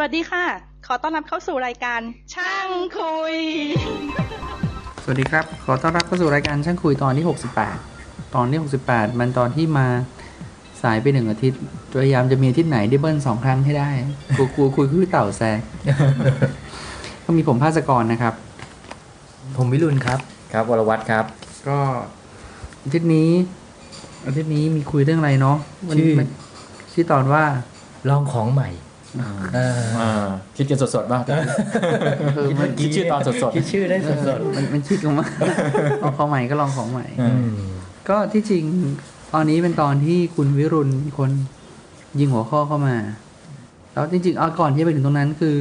สวัสดีค่ะ ขอต้อนรับเข้าสู่รายการช่างคุย สวัสดีครับ ขอต้อนรับเข้าสู่รายการช่างคุยตอนที่ 68 ตอนที่ 68 มันตอนที่มาสายไปหนึ่งอาทิตย์พยายามจะมีอาทิตย์ไหนได้เบิ้ลสองครั้งให้ได้กูกูคุยคือเต่าแซกก็มีผมภาสกรนะครับ ผมวิรุณครับ ครับวรวัตรครับ ก็อาทิตย์นี้ อาทิตย์นี้มีคุยเรื่องอะไรเนาะมันชื่อมันชื่อตอนว่าลองของใหม่เอออ่า คิดกันสดๆบ้างเออมันคิดชื่อตอนสดคิดชื่อได้สดมันมันคิดกันมาลองของใหม่ก็ลองของใหม่ๆๆอืมก็ที่จริงตอนนี้เป็นตอนที่คุณวิรุณมีคนยิงหัวข้อเข้ามา แล้วจริงๆเอาก่อนที่จะไปถึงตรงนั้นคือ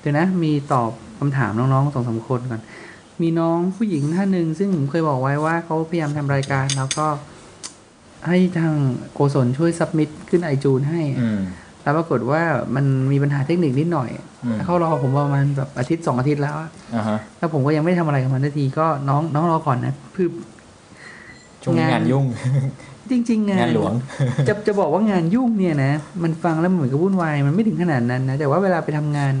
เดี๋ยวนะมีตอบคำถามน้องๆสองสามคนก่อน มีน้องผู้หญิงท่านหนึ่งซึ่งผมเคยบอกไว้ว่าเขาพยายามทำรายการ แล้วก็ให้ทางโกศลช่วยซับมิดขึ้นไอจูนให้อืม แล้วปรากฏว่ามันมีปัญหาเทคนิคนิดหน่อยอืมเขารอผมประมาณแบบอาทิตย์สองอาทิตย์แล้วอะอ่าฮะแล้วผมก็ยังไม่ได้ทำอะไรกับมันทันทีก็น้องน้องรอก่อนนะคือช่วงนี้งานยุ่ง จริง ๆ งานงานหลวง จะจะบอกว่างานยุ่งเนี่ยนะมันฟังแล้วมันเหมือนกับวุ่นวายมันไม่ถึงขนาดนั้นนะแต่ว่าเวลาไปทำงาน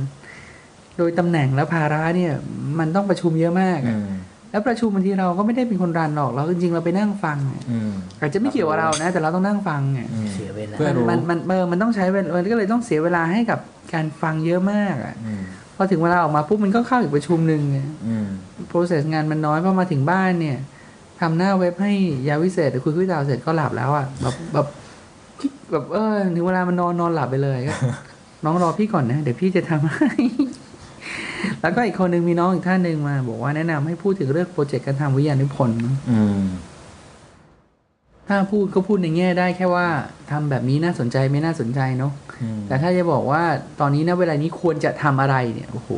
โดยตำแหน่งและภาระเนี่ย มันต้องประชุมเยอะมากอือะม แล้วประชุมบางทีเราก็ไม่ได้เป็นคนรันหรอกเราจริงๆเราไปนั่งฟังอะอืมอาจจะไม่เกี่ยวกับเรานะ แต่เราต้องนั่งฟังอะอืมเสียเวลาเพื่อรู้มันมันเออมันต้องใช้เวลามันก็เลยต้องเสียเวลาให้กับการฟังเยอะมากอะอืมพอถึงเวลาออกมาปุ๊บมันก็เข้าอีกประชุมหนึ่งอืมโปรเซสงานมันน้อยพอมาถึงบ้านเนี่ยทำหน้าเว็บให้ยาวิเศษหรือคุยคุยดาวเสร็จก็หลับแล้วอะแบบแบบแบบเออถึงเวลามันนอนนอนหลับไปเลยก็น้องรอพี่ก่อนนะ เดี๋ยวพี่จะทำให้ แล้วก็อีกคนหนึ่งมีน้องอีกท่านหนึ่งมา บอกว่าแนะนำให้พูดถึงเรื่องโปรเจกต์การทำวิทยานิพนธ์อืมถ้าพูดก็พูดในแง่ได้แค่ว่าทำแบบนี้น่าสนใจไม่น่าสนใจเนาะอืมแต่ถ้าจะบอกว่าตอนนี้นะเวลานี้ควรจะทำอะไรเนี่ยโอ้โห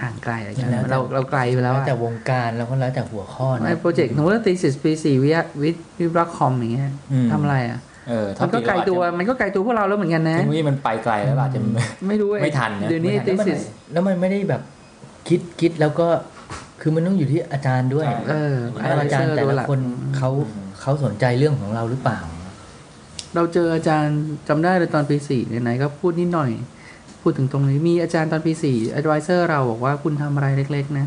ห่างไกลอะไรกันแล้วแต่เราเราไกลไปแล้วแล้วอะแต่วงการแล้วก็แล้วแต่หัวข้อนะไอ้โปรเจกต์สมมติว่า thesis ปีสี่วิทยาวิทวิทย์รักคอมอย่างเงี้ยอืมทำอะไรอะ เออมันก็ไกลตัวมันก็ไกลตัวพวกเราแล้วเหมือนกันนะเทคโนโลยีมันไปไกลแล้วอาจจะไม่รู้อ้ไม่ทันนะเดี๋ยวนี้แล้วมัน thesis แล้วมันไม่ได้แบบคิดคิดแล้วก็คือมันต้องอยู่ที่อาจารย์ด้วยใช่เออว่าอาจารย์แต่ละคนเขาอืมเขาสนใจเรื่องของเราหรือเปล่า เราเจออาจารย์จำได้เลยตอนปีสี่ไหนๆก็พูดนิดหน่อย พูดถึงตรงนี้มีอาจารย์ตอนปีสี่ advisor เราบอกว่าคุณทำอะไรเล็ก ๆ นะ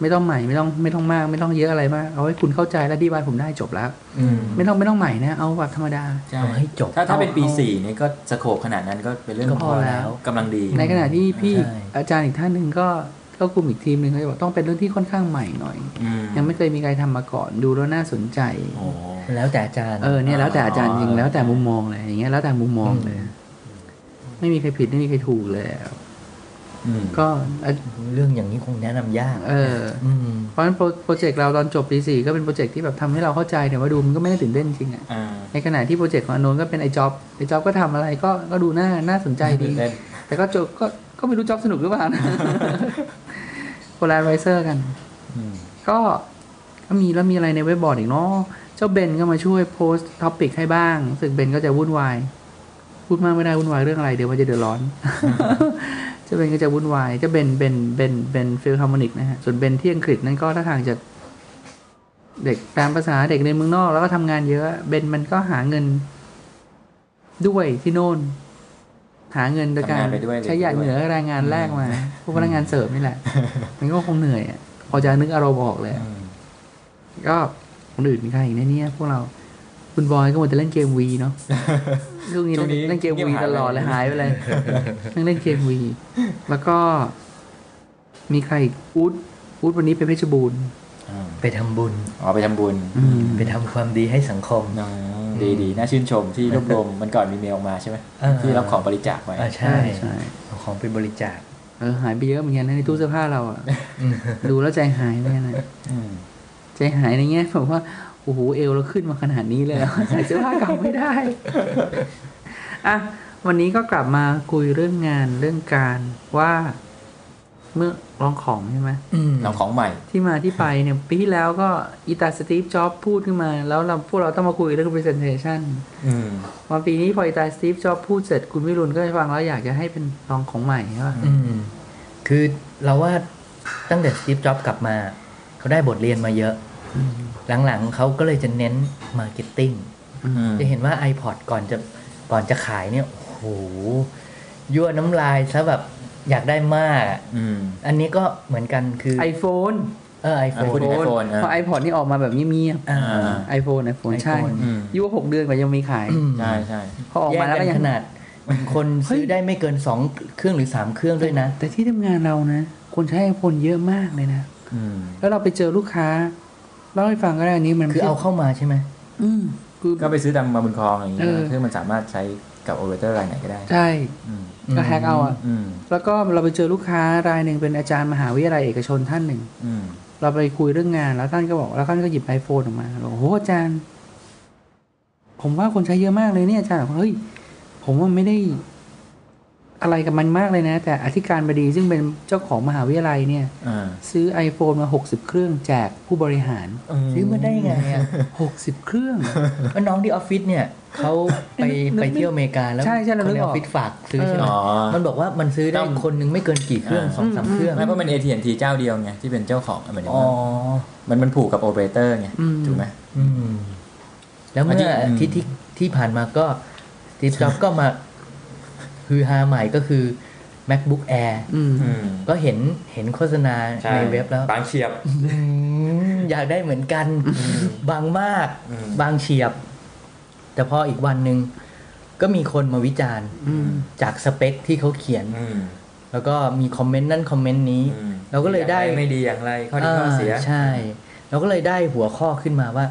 ไม่ต้องใหม่ไม่ต้องไม่ต้องมาก ไม่ต้องเยอะอะไรมาก เอาให้คุณเข้าใจและดีบายผมได้จบแล้วอืมไม่ต้องไม่ต้องใหม่นะเอาแบบธรรมดาใช่เอาให้จบถ้าถ้าเป็นปีเอาสี่นี่ก็ scope ขนาดนั้นก็เป็นเรื่องก็พอแล้วกำลังดี ในขณะที่พี่ใช่อาจารย์อีกท่านหนึ่งก็ก็กลุ่มอีกทีมหนึ่งเขาจะบอกต้องเป็นเรื่องที่ค่อนข้างใหม่หน่อยอืมยังไม่เคยมีใครทำมาก่อนดูแล้วน่าสนใจโอ้แล้วแต่อาจารย์เออเนี่ยแล้วแต่อาจารย์จริงอ๋อแล้วแต่มุมมองเลยอย่างเงี้ยแล้วแต่มุมมองเลยอืมไม่มีใครผิดไม่มีใครถูกเลยอืม ก็อะเรื่องอย่างนี้คงแนะนำยากเอออืมเพราะฉะนั้นโปร project เราตอนจบปีสี่ก็เป็น project ที่แบบทำให้เราเข้าใจแต่ว่าดูมันก็ไม่ได้ตื่นเต้นจริงอะอ่าในขณะที่โปรเจกต์ของอนนท์ก็เป็นไอจ็อบไอจ็อบก็ทำอะไรก็ก็ดูน่าน่าสนใจดีเล่นแต่ก็จบก็ก็ไม่รู้จ็อบสนุกหรือเปล่านะโพลาไรเซอร์กันอืมก็ก็มีแล้วมีอะไรในเว็บบอร์ดอีกเนาะเจ้าเบนก็มาช่วยโพสต์ท็อปิกให้บ้างรู้สึกเบนก็จะวุ่นวาย พูดมากไม่ได้วุ่นวายเรื่องอะไรเดี๋ยวมันจะเดือดร้อนเจ้าเบนก็จะวุ่นวายเจ้าเบนเบนเบนเบนฟิลฮาร์โมนิกนะฮะส่วนเบนที่อังกฤษนั่นก็ท่าทางจะเด็กการภาษาเด็กในเมืองนอกแล้วก็ทำงานเยอะเบนมันก็หาเงินด้วยที่โน่น หาเงินโดยการทำงานไปด้วยใช้หยาดเหงื่อแรงงานแรกมาพวกพนักงานเสิร์ฟนี่แหละ มันก็คงเหนื่อยอะพอจะนึกอารมณ์ออกเลยอะอืมก็คนอื่นมีใครอีกในเนี้พวกเรา คุณบอยก็หมดแต่เล่นเกมวีเนาะช่วงนี้ช่วงนี้เล่นเกมเงียบวีหายตลอดไปเลยหายไปเลยนั่งเล่นเกมวี แล้วก็มีใครอีกอูดอูดวันนี้ไปเพชรบูรณ์อ่าไปทำบุญ อ๋อ ไปทำบุญอืมไปทำความดีให้สังคมอ๋อดีดีน่าชื่นชมที่รวบรวมมันก่อนมีเมลมาใช่ไหมอ่าที่รับของบริจาคไว้อ่าใช่ใช่ใช่เอาของไปบริจาค เออหายไปเยอะเหมือนกันนะในตู้เสื้อผ้าเราอะอืมดูแล้วใจหายเหมือนกันนะอืมใจหายในแง่แบบว่า โอ้โหเอวเราขึ้นมาขนาดนี้เลยเหรอใส่เสื้อผ้าเก่าไม่ได้อะวันนี้ก็กลับมาคุยเรื่องงานเรื่องการว่า เมื่อลองของใช่ไหมอืมนำของใหม่ ที่มาที่ไปเนี่ยปีที่แล้วก็อีตาสตีฟจ็อบพูดขึ้นมา แล้วเราพวกเราต้องมาคุยเรื่อง presentation อืมมาปีนี้พออีตาสตีฟจ็อบพูดเสร็จคุณวิรุณก็ฟังแล้วอยากจะให้เป็นลองของใหม่ใช่ป่ะอืมคือเราว่าตั้งแต่สตีฟจ็อบกลับมา เขาได้บทเรียนมาเยอะอืม หลังๆเขาก็เลยจะเน้นmarketing อืมอืมจะเห็นว่า iPod ก่อนจะก่อนจะขายเนี่ยโอ้โหยั่วน้ำลายซะแบบอยากได้มากอะอืมอันนี้ก็เหมือนกันคือ iPhone เออ iPhone พูดถึง iPhone เพราะ iPod นี่ออกมาแบบเงียบอ่าๆ iPhone iPhone ใช่ iPhone อืมยั่วหกเดือนกว่ายังมีขาย ใช่ใช่พอออกมาแล้วก็แยยักังนขนาด คนซื้อได้ไม่เกินสองเครื่องหรือสามเครื่องด้วยนะ แต่ที่ทำงานเรานะ คนใช้ iPhone เยอะมากเลยนะอืมแล้วเราไปเจอลูกค้า เล่าให้ฟังก็ได้อันนี้มันคือเอาเข้ามาใช่ไหมอืมคือก็ไปซื้อตามมาบุญครองอย่างนี้เออนะซึ่งมันสามารถใช้กับโอเปอเรเตอร์รายไหนก็ได้ ใช่อืมก็แฮกเอาอะอืมแล้วก็เราไปเจอลูกค้ารายหนึ่งเป็นอาจารย์มหาวิทยาลัยเอกชนท่านหนึ่งอืมเราไปคุยเรื่องงานแล้วท่านก็บอกแล้วท่านก็หยิบไอโฟนออกมาบอกโอ้โหอาจารย์ ผมว่าคนใช้เยอะมากเลยเนี่ยอาจารย์บอกเฮ้ยผมว่าไม่ได้ อะไรกับมันมากเลยนะ แต่อธิการบดีซึ่งเป็นเจ้าของมหาวิทยาลัยเนี่ยอ่าซื้อ iPhone มา 60 เครื่องแจกผู้บริหาร ซื้อมาได้ไงอะ60เครื่องว่าน้องที่ออฟฟิศเนี่ยเขาไปนึกไปไม่เที่ยวอเมริกาแล้วใช่ใช่เราคนนึกในอออกอฟฟิศฝากซื้อใช่ไหมอ๋อมันบอกว่ามันซื้อได้ต้องคนหนึงไม่เกินกี่เครื่องอ่าสองสามเครื่องไม่เพราะมัน AT&T เจ้าเดียวไงที่เป็นเจ้าของหมายถึงอ๋อว่ามันมันผูกกับโอเปอเรเตอร์ไงอืมถูกไหมอืมแล้วเมื่ออันนี้อาทิตย์ที่ที่ผ่านมาก็ Steve Jobs ก็มา ฮือฮาใหม่ก็คือ MacBook Air อืมอืมก็เห็นเห็นโฆษณาใช่ในเว็บแล้วบางเฉียบอืมอยากได้เหมือนกัน บางมากอืมบางเฉียบ แต่พออีกวันหนึ่งก็มีคนมาวิจารณ์อืมจากสเปคที่เขาเขียนอืมแล้วก็มี comment นั่น comment นี้อืมเราก็เลยได้อย่างรไม่ดีอย่างไรข้อดีข้อเสียใช่ เราก็เลยได้หัวข้อขึ้นมาว่า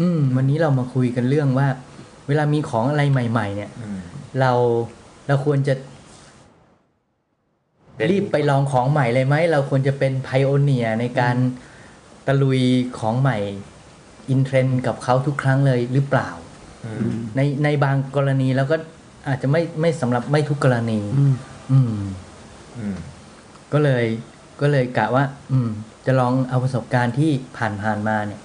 อืม วันนี้เรามาคุยกันเรื่องว่า เวลามีของอะไรใหม่ ๆ เนี่ยอืมเรา เราควรจะเป็นรีบไปลองของใหม่เลยไหม เราควรจะเป็นไพโอเนียในการตะลุยของใหม่ อินเทรนด์กับเขาทุกครั้งเลยหรือเปล่าอืมในในบางกรณีแล้วก็อาจจะไม่ไม่สำหรับไม่ทุกกรณีอืมอืมอืมก็เลยก็เลยกะว่า อืม จะลองเอาประสบการณ์ที่ผ่านผ่านมาเนี่ย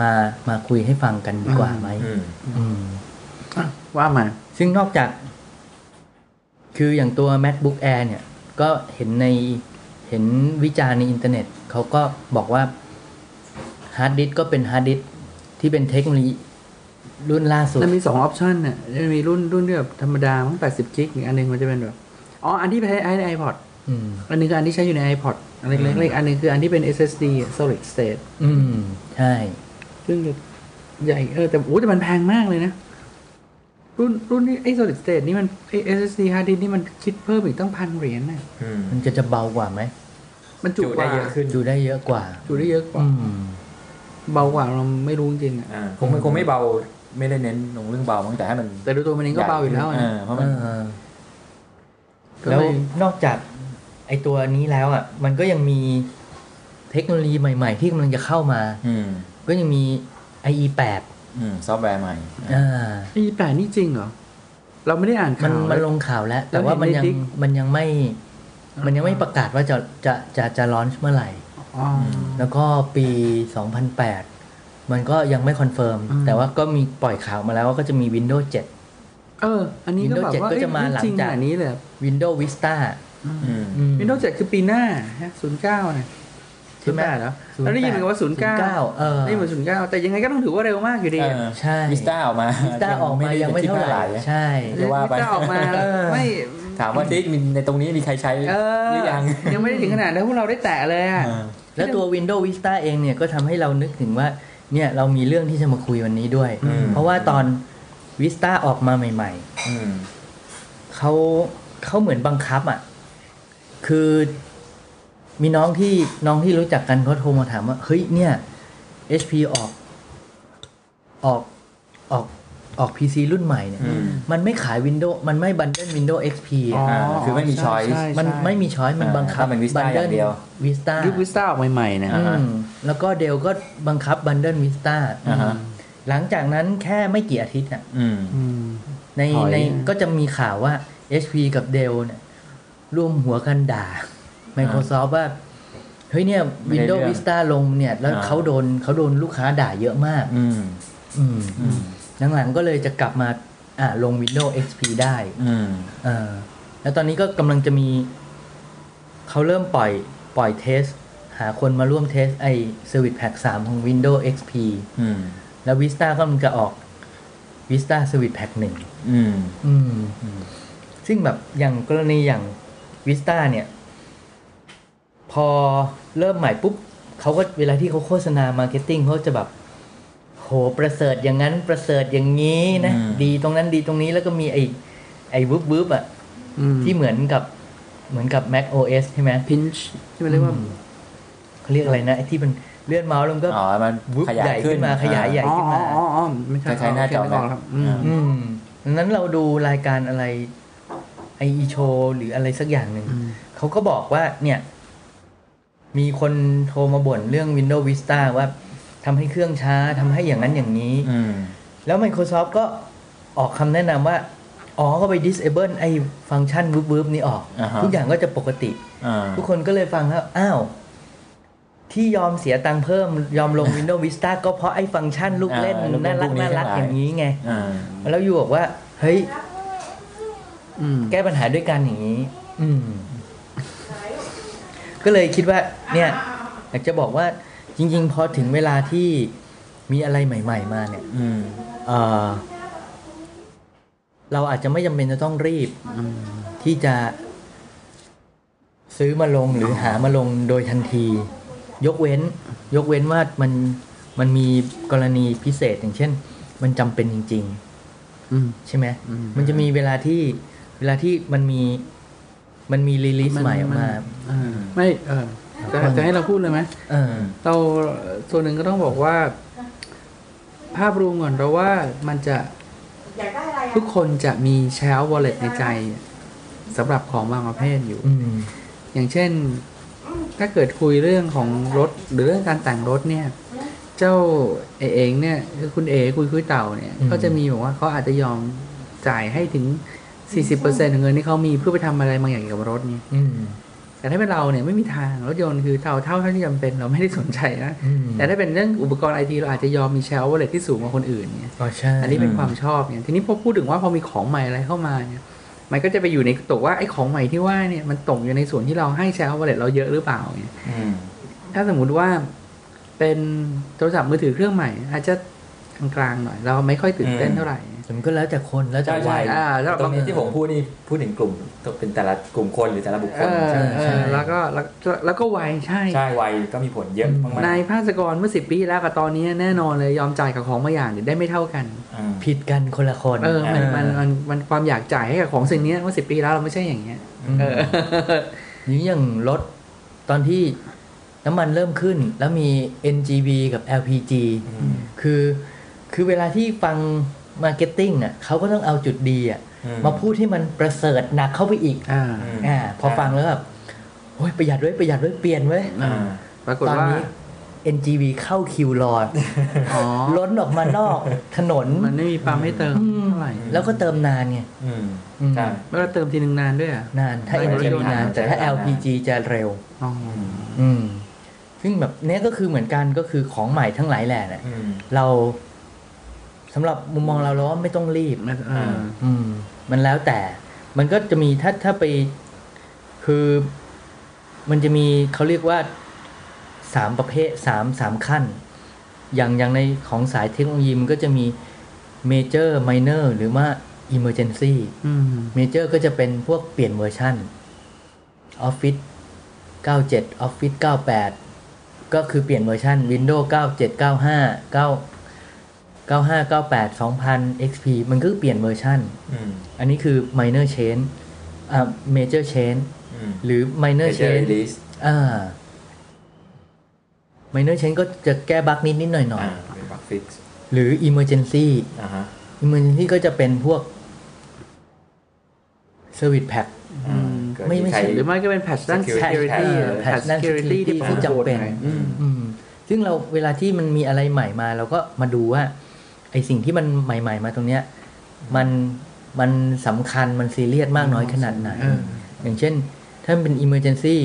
มามาคุยให้ฟังกันดีกว่าไหมอืมอืมอะว่ามา ซึ่งนอกจาก คืออย่างตัว MacBook Air เนี่ย ก็เห็นในเห็นวิจารณ์ในอินเทอร์เน็ตเขาก็บอกว่า hard disk ก็เป็น hard disk ที่เป็นเทคโนโลยีรุ่นล่าสุดมันมีสอง option น่ะมันมีรุ่นรุ่นที่แบบธรรมดามั้ง80กิกอีกอันหนึงมันจะเป็นแบบ อ๋อ อันที่ใช้ใน iPod อืมอันหนึงคืออันที่ใช้อยู่ใน iPod อันเล็กๆแล้วอีกอันหนึงคืออันที่เป็น SSD solid state อืม ใช่ ซึ่งใหญ่เออแต่โอ้แต่มันแพงมากเลยนะ รุ่นรุ่นนี้ไอ้ solid state นี่มันไอ้ SSD hard disk นี่มันคิดเพิ่มอีกตั้งพันเหรียญน่ะอืมมันจะจะเบากว่าไหม มันจุจุกได้ว่าเยอะขึ้นจูได้เยอะกว่าจุได้เยอะกว่า อืมเบากว่าเราไม่รู้จริงๆอะอ่าคงไม่คงไม่เบาไม่ได้เน้นลงเรื่องเบามั้งแต่ให้มันแต่ดูตัวมันเองก็เบาอยู่แล้วเอนะอเพราะมัน เออ ก็แล้วเลยนอกจากไอตัวนี้แล้วอะ มันก็ยังมีเทคโนโลยีใหม่ ๆ ที่กำลังจะเข้ามา อืม ก็ยังมี IE 8อืม ซอฟต์แวร์ใหม่อ่าไอ้แปดนี่จริงเหรอ เราไม่ได้อ่านมันข่าว มันลงข่าวแล้ว แต่ว่ามันยังแล้วเห็นในดิ๊กมันยังไม่ มันยังไม่ประกาศว่าจะจะจะจะ launch เมื่อไหร่อ๋อแล้วก็ปี 2008 มันก็ยังไม่ confirm อืมแต่ว่าก็มีปล่อยข่าวมาแล้วว่าก็จะมี Windows 7 เออ อันนี้ก็แบบ Windows ว่า7ก็จะมาเอ้ยหลังจริงจากอันนี้เลย Windows Vista อืมอืม Windows เจ็ดคือปีหน้าศูนย์เก้านะ ใช่ไหมเหรอแล้วได้ยินเหมือนกันว่าศูนย์เก้าเออได้ยินเหมือนศูนย์เก้าแต่ยังไงก็ต้องถือว่าเร็วมากอยู่ดีเออะอใช่ Vista ออกมา Vista ออกมายังไม่เท่าไหร่ใช่จะว่าไปจะออกมาไม่ถามว่าดิ๊กมีในตรงนี้มีใครใช้เออหรือยังยังไม่ได้ถึงขนาดนั้นพวกเราได้แตะเลยอะเออแล้วตัว Windows Vista เองเนี่ยก็ทำให้เรานึกถึงว่าเนี่ยเรามีเรื่องที่จะมาคุยวันนี้ด้วยอืมเพราะว่าตอน Vista ออกมาใหม่อืมๆเขาเขาเหมือนบังคับอะ คือ มีน้องที่น้องที่รู้จักกันเขาโทรมาถามว่าเฮ้ยเนี่ย HP ออกออกออกออก PC รุ่นใหม่เนี่ยอืมมันไม่ขาย Windows มันไม่ bundle Windows XP อ๋ออะอ่าคือไม่มี choice ใช่มันใช่ไม่มี choice มันอ่าบังคับถ้าเป็น Vista อย่างเดียว Vista ยุค Vista ออกใหม่ๆนะอ่าฮะแล้วก็ Dell ก็บังคับ bundle Vista อ่าฮะหลังจากนั้นแค่ไม่กี่อาทิตย์อะอืมอืมในถอยในอะก็จะมีข่าวว่า HP กับ Dell เนี่ยร่วมหัวกันด่า Microsoft ว่าเฮ้ยเนี่ยไม่ได้ Windows เรื่อง Vista ลงเนี่ย แล้วอ่าเขาโดนเขาโดนลูกค้าด่าเยอะมากอืมอืมอืมหลังๆก็เลยจะกลับมาอ่าลง Windows XP ได้ อืมอ่าแล้วตอนนี้ก็กำลังจะมี เขาเริ่มปล่อยปล่อยเทส หาคนมาร่วมเทสไอ Service Pack 3 ของ Windows XP อืมแล้ว Vista ก็มันจะออก Vista Service Pack 1อืมอืมซึ่งแบบอย่างกรณีอย่างวิสตาเนี่ย พอเริ่มใหม่ปุ๊บเขาก็เวลาที่เขาโฆษณามาร์เก็ตติ้งเขาจะแบบโหประเสริฐอย่างนั้นประเสริฐอย่างนี้นะอืมดีตรงนั้นดีตรงนี้แล้วก็มีไอ้ไอ้วุบวุบอะอืมที่เหมือนกับเหมือนกับ Mac OS ใช่ไหมพินช์ที่มันเรียกว่าอืมเขาเรียกอะไรนะไอ้ที่มันเลื่อนเมาส์แล้วมันก็อ๋อมันวุบขยาใหยญ่ขึ้ขึ้นนมาขยายใหญ่อ๋อขึ้นมาอ๋ออ๋อไม่ใช่คล้ายๆหน้าจอโเคนึกกครับ อืมอืมดังนั้นเราดูรายการอะไรไอโชหรืออะไรสักอย่างหนึ่งอืมเขาก็บอกว่าเนี่ย มีคนโทรมาบ่นเรื่อง Windows Vista ว่าทำให้เครื่องช้าทำให้อย่างนั้นอย่างนี้อืมแล้ว Microsoft ก็ออกคำแนะนำว่า อ๋อ ก็ไป disable ไอ้ฟังก์ชันวืบๆนี้ออกอ่าฮะทุกอย่างก็จะปกติอ่าทุกคนก็เลยฟังแล้ว อ้าว ที่ยอมเสียตังค์เพิ่ม ยอมลง Windows Vista ก็เพราะไอ้ฟังก์ชันลูกเล่นอ่าลูกเล่น่านรักพวกนี้น่ารักทั้งหลายอย่างนี้ไงอ่าแล้วอยู่บอกว่า เฮ้ยอืมแก้ปัญหาด้วยกันอย่างนี้ อืม ก็เลยคิดว่าเนี่ยอยากจะบอกว่าจริง ๆ พอถึงเวลาที่มีอะไรใหม่ ๆ มาเนี่ย อืมเอ่อเราอาจจะไม่จำเป็นจะต้องรีบอืมที่จะซื้อมาลงหรือหามาลงโดยทันที ยกเว้น ยกเว้นว่ามันมันมีกรณีพิเศษอย่างเช่น มันจำเป็นจริงอืมๆใช่ไหมอืมมันจะมีเวลาที่เวลาที่มันมี มันมีรีลิสมันใหม่ออกมาอ่าไม่เออจะจะให้เราพูดเลยไหมเออเราส่วนหนึ่งก็ต้องบอกว่า ภาพรวมก่อนเราว่ามันจะทุกคนจะมีแชร์ wallet ในใจสำหรับของบางประเภทอยู่อืมอย่างเช่น ถ้าเกิดคุยเรื่องของรถ หรือเรื่องการแต่งรถเนี่ย เจ้าเอเองเนี่ยคือคุณเอคุยคุยเต่าเนี่ยอืมก็จะมีบอกว่าเขาอาจจะยอมจ่ายให้ถึง 40%ของเงินที่เขามีเพื่อไปทำอะไรบางอย่างเกี่ยวกับรถเนี่ยอืมแต่ถ้าเป็นเราเนี่ยไม่มีทางรถยนต์คือเท่าเท่าเท่าที่จำเป็นเราไม่ได้สนใจนะอืมแต่ถ้าเป็นเรื่องอุปกรณ์ไอทีเราอาจจะยอมมีแชร์วอลเล็ตที่สูงกว่าคนอื่นเนี่ยอ๋อใช่อันนี้เป็นความชอบเนี่ยทีนี้พอพูดถึงว่าพอมีของใหม่อะไรเข้ามาเนี่ยมันก็จะไปอยู่ในตกว่าไอ้ของใหม่ที่ว่าเนี่ยมันตกอยู่ในส่วนที่เราให้แชร์วอลเล็ตเราเยอะหรือเปล่าเนี่ยอืมถ้าสมมุติว่าเป็นโทรศัพท์มือถือเครื่องใหม่ อาจจะกลางๆหน่อย เราไม่ค่อยตื่นเต้นเท่าไหร่ แต่มันก็แล้วแต่คนแล้วแต่ใช่วัใช่ย อ่าแล้วตรงนี้ที่ผมพูดนี่พูดถึงกลุ่มเป็นแต่ละกลุ่มคนหรือแต่ละบุคคเอลอใช่เอใช่อแล้วก็แล้วแล้วก็ไวใช่ ใช่วัยก็มีผลเยอะมากนายภาสกรเมื่อสิบปีที่แล้วกับตอนนี้แน่นอนเลยยอมจ่ายกับของบางอย่างเนี่ยได้ไม่เท่ากัน ๆอืมผิดกันคนละคน เออมันามันมันมันความอยากจ่ายให้กับของสิ่งนี้เมื่อสิบปีแล้วเราไม่ใช่อย่างเงี้ย เออนี่อย่างรถตอนที่น้ำมันเริ่มขึ้น แล้วมี NGV กับ LPG อืม คือ คือเวลาที่ฟัง marketing อะเขาก็ต้องเอาจุดดีอะอืมมาพูดให้มันประเสริฐหนักเข้าไปอีกอ่าอืมอ่าพอฟังแล้วแบบโอ้ยประหยัดเว้ยประหยัดเว้ยเปลี่ยนเว้ยอ่าปรากฏว่าตอนนี้ NGV เข้าคิวรออ๋อล้นออกมานอกถนน มันไม่มีปั๊มให้เติมอืมเท่าไหร่ แล้วก็เติมนานไงอืมอืมใช่แล้วเราเติมทีหนึ่งนานด้วยอะ นาน ถ้าไม่ NGV นาน แต่ถ้าใช้เวลานาน LPG จะเร็วอ๋ออืมซึ่งแบบเนี้ยก็คือเหมือนกันก็คือของใหม่ทั้งหลายแหล่เนี่ยอืมเรา สำหรับมุมมองเราเราว่าไม่ต้องรีบมันเอออืมมันแล้วแต่ มันก็จะมีถ้าถ้าไป คือมันจะมีเขาเรียกว่าสามประเภทสามสามขั้น อย่างอย่างในของสายเทคโนโลยีมันก็จะมีเมเจอร์ไมเนอร์หรือว่า Emergency อืมเมเจอร์ก็จะเป็นพวกเปลี่ยนเวอร์ชัน Office 97 Office 98 ก็คือเปลี่ยนเวอร์ชัน Windows 97 95 9 95 98 2000 XP มันก็คือเปลี่ยนเวอร์ชันอืมอันนี้คือ minor change อ่า major change อืมหรือ minor major change release อ่า minor change ก็จะแก้ bug นิดนิดๆหน่อยหน่อยอ่าเป็น bug fix ๆหรือ emergency อ่าฮะ emergency ก็จะเป็นพวก service pack อืมเกิดไม่ไม่ใครใช่หรือไม่ก็เป็น patch ด้าน security security เออ patch patch ด้าน security ที่ที่จำเป็นอืมอืมซึ่งเราเวลาที่มันมีอะไรใหม่มาเราก็มาดูว่าไอ้สิ่งที่มันใหม่ ๆ มาตรงเนี้ยมันมันสำคัญมันซีเรียสมากน้อยขนาดไหนเอออย่างเช่น ถ้ามันเป็น emergency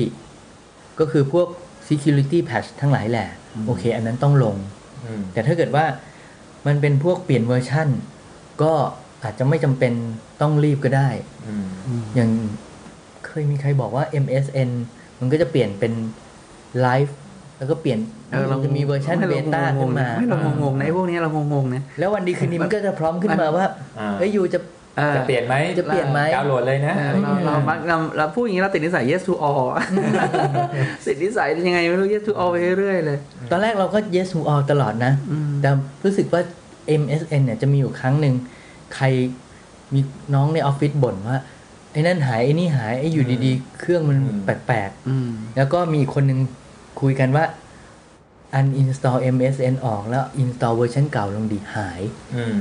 ก็คือพวก security patch ทั้งหลายแหละ โอเค อันนั้นต้องลงอืมแต่ถ้าเกิดว่ามันเป็นพวกเปลี่ยนเวอร์ชันก็อาจจะไม่จำเป็นต้องรีบก็ได้อืมอย่างเคยมีใครบอกว่า MSN มันก็จะเปลี่ยนเป็นไลฟ์ แล้วก็เปลี่ยนเออเราจะมีเวอร์ชันไม่เบเราต้างขึ้นมาไม่เรางงๆนะไอ้พวกนี้เรางงๆนะแล้ววันดีคืนนี้มันก็จะพร้อมขึ้นมาว่าอ่าเฮ้ยอยู่จะเออจะเปลี่ยนไหมจะเปลี่ยนไหมดาวน์โหลดเลยนะเออเราเรามักเราเราพูดอย่างนี้เราติดนิสัย yes to all ติดนิสัยยังไงไม่รู้ yes to all ไปเรื่อยๆเลย ตอนแรกเราก็ yes to all ตลอดนะอืมแต่รู้สึกว่า MSN เนี่ยจะมีอยู่ครั้งหนึ่งใครมีน้องในออฟฟิศบ่นว่าไอ้นั่นหายไอ้นี่หายไอ้อยู่ดีๆ เครื่องมันอืมแปลกอืมๆแล้วก็มีอีกคนหนึ่ง คุยกันว่า uninstall MSN ออกแล้ว install เวอร์ชันเก่าลงดีหายอืม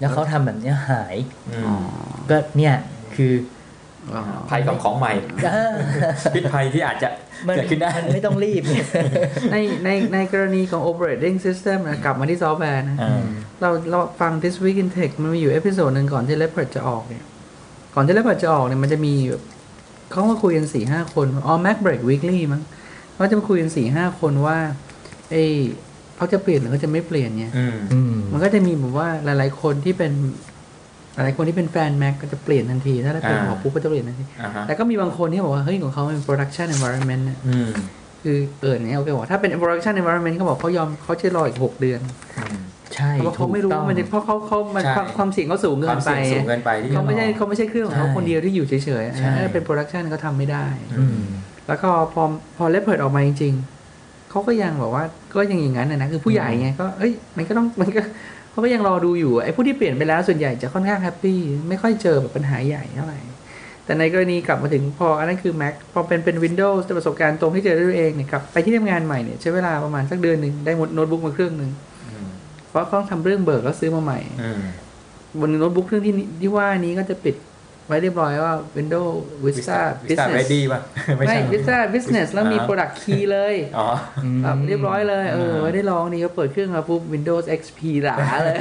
แล้วเขาทำแบบเนี้ยหายอ๋ออืมก็เนี่ยคืออ๋อภัยของของใหม่พิษภัยที่อาจจะมันเกิดขึ้นได้มันไม่ต้องรีบเนี่ยในในในกรณีของ operating system นะกลับมาที่ซอฟต์แวร์นะอ่าเราเราฟัง this week in tech มันมีอยู่เอพิโซดหนึ่งก่อนที่ Leopard จะออกเนี่ย ก่อนที่ Leopard จะออกเนี่ยมันจะมีแบบเขามาคุยกันสี่ห้าคนอ๋อ MacBreak Weekly มั้ง เขาจะมาคุยกันสี่ห้าคนว่าเอ้ยเขาจะเปลี่ยนหรือเขาจะไม่เปลี่ยนเนี่ยอืมอืมมันก็จะมีแบบว่าหลาย ๆ คนที่เป็นหลายๆคนที่เป็นแฟน Mac ก็จะเปลี่ยนทันที ถ้าได้เปลี่ยนอ่าของปุ๊บก็จะเปลี่ยนทันทีอ่าฮะแต่ก็มีบางคนที่บอกว่า เฮ้ย ของเขาเป็น production environment เนี่ยอืมคือเออเนี่ยโอเคบอกถ้าเป็น production environment เขาบอกเขายอมเขาจะรออีกหกเดือนอืมใช่เพราะเขาไม่รู้ถูกต้องว่ามันจะเพราะเขาเขามันใช่ความความเสี่ยงเขาสูงเกินไปความเสี่ยงสูงเกินไปที่เขาไม่ใช่จะเขาไม่ใช่เครื่องของเขาใช่คนเดียวที่อยู่เฉยๆใช่อันนั้นเป็น production เขาทำไม่ได้อืม แล้วก็พอพอเลเพิดออกมาจริง ๆเขาก็ยังแบบว่าก็ยังอย่างนั้นนะนะคือผู้ใหญ่ไงก็เอ้ยมันก็ต้องมันก็เขาก็ยังรอดูอยู่ไอ้ผู้ที่เปลี่ยนไปแล้วส่วนใหญ่จะค่อนข้างแฮปปี้ไม่ค่อยเจอแบบปัญหาใหญ่เท่าไหร่แต่ในกรณีกลับมาถึงพออันนั้นคือ Mac พอเป็นเป็น Windows แต่ประสบการณ์ตรงที่เจอด้วยตัวเองเนี่ยกลับไปที่ทำงานใหม่เนี่ยใช้เวลาประมาณสักเดือนหนึ่งได้โน้ตบุ๊กมาเครื่องหนึ่งอืมเพราะเขาต้องทำเรื่องเบิกแล้วซื้อมาใหม่อืมบนโน้ตบุ๊กเครื่องที่นี่ที่ว่านี้ก็จะปิด ไว้เรียบร้อยว่า Windows Vista วิสตา Business เรดี้ป่ะไม่ไม่ใช่ Vista Business แล้วมีอ่า Product Key เลยอ๋อแบบเรียบร้อยเลย เอออ่าไม่ได้ลองนี่ก็เปิดเครื่องมาปุ๊บ Windows XP หลาเลย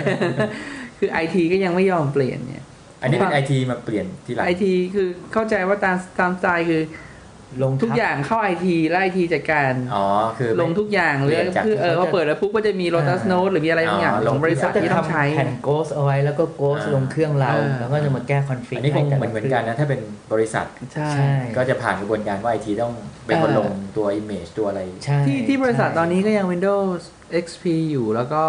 คือ IT ก็ยังไม่ยอมเปลี่ยนเนี่ย อันนี้เป็นไอทีมาเปลี่ยนที่หลัง IT คือเข้าใจว่าตามตามสไตล์คือ ลงทุกอย่างเข้า IT แล้ว IT จัดการอ๋อคือลงทุกอย่างเลยเปลี่ยนจากคือเออที่พเขาอจะเปิดแล้วปุ๊บก็จะมี Lotus อ่า Note หรือมีอะไรบางอย่างอ๋อของบริษัทจะที่ต้องทำใช้แผ่นโกสเอาไว้แล้วก็โกสอ่าลงเครื่องเราเออแล้วก็จะมาแก้คอนฟ lict อันนี้คงให้แต่เหมืละอนเหมือนกันนะถ้าเป็นบริษัทใช่ใช่ก็จะผ่านกระบวนการว่าไอทีต้องเป็นคนลงตัว Image ตัวอะไรใช่ที่ที่บริษัทใช่ตอนนี้ก็ยัง Windows XP อยู่แล้วก็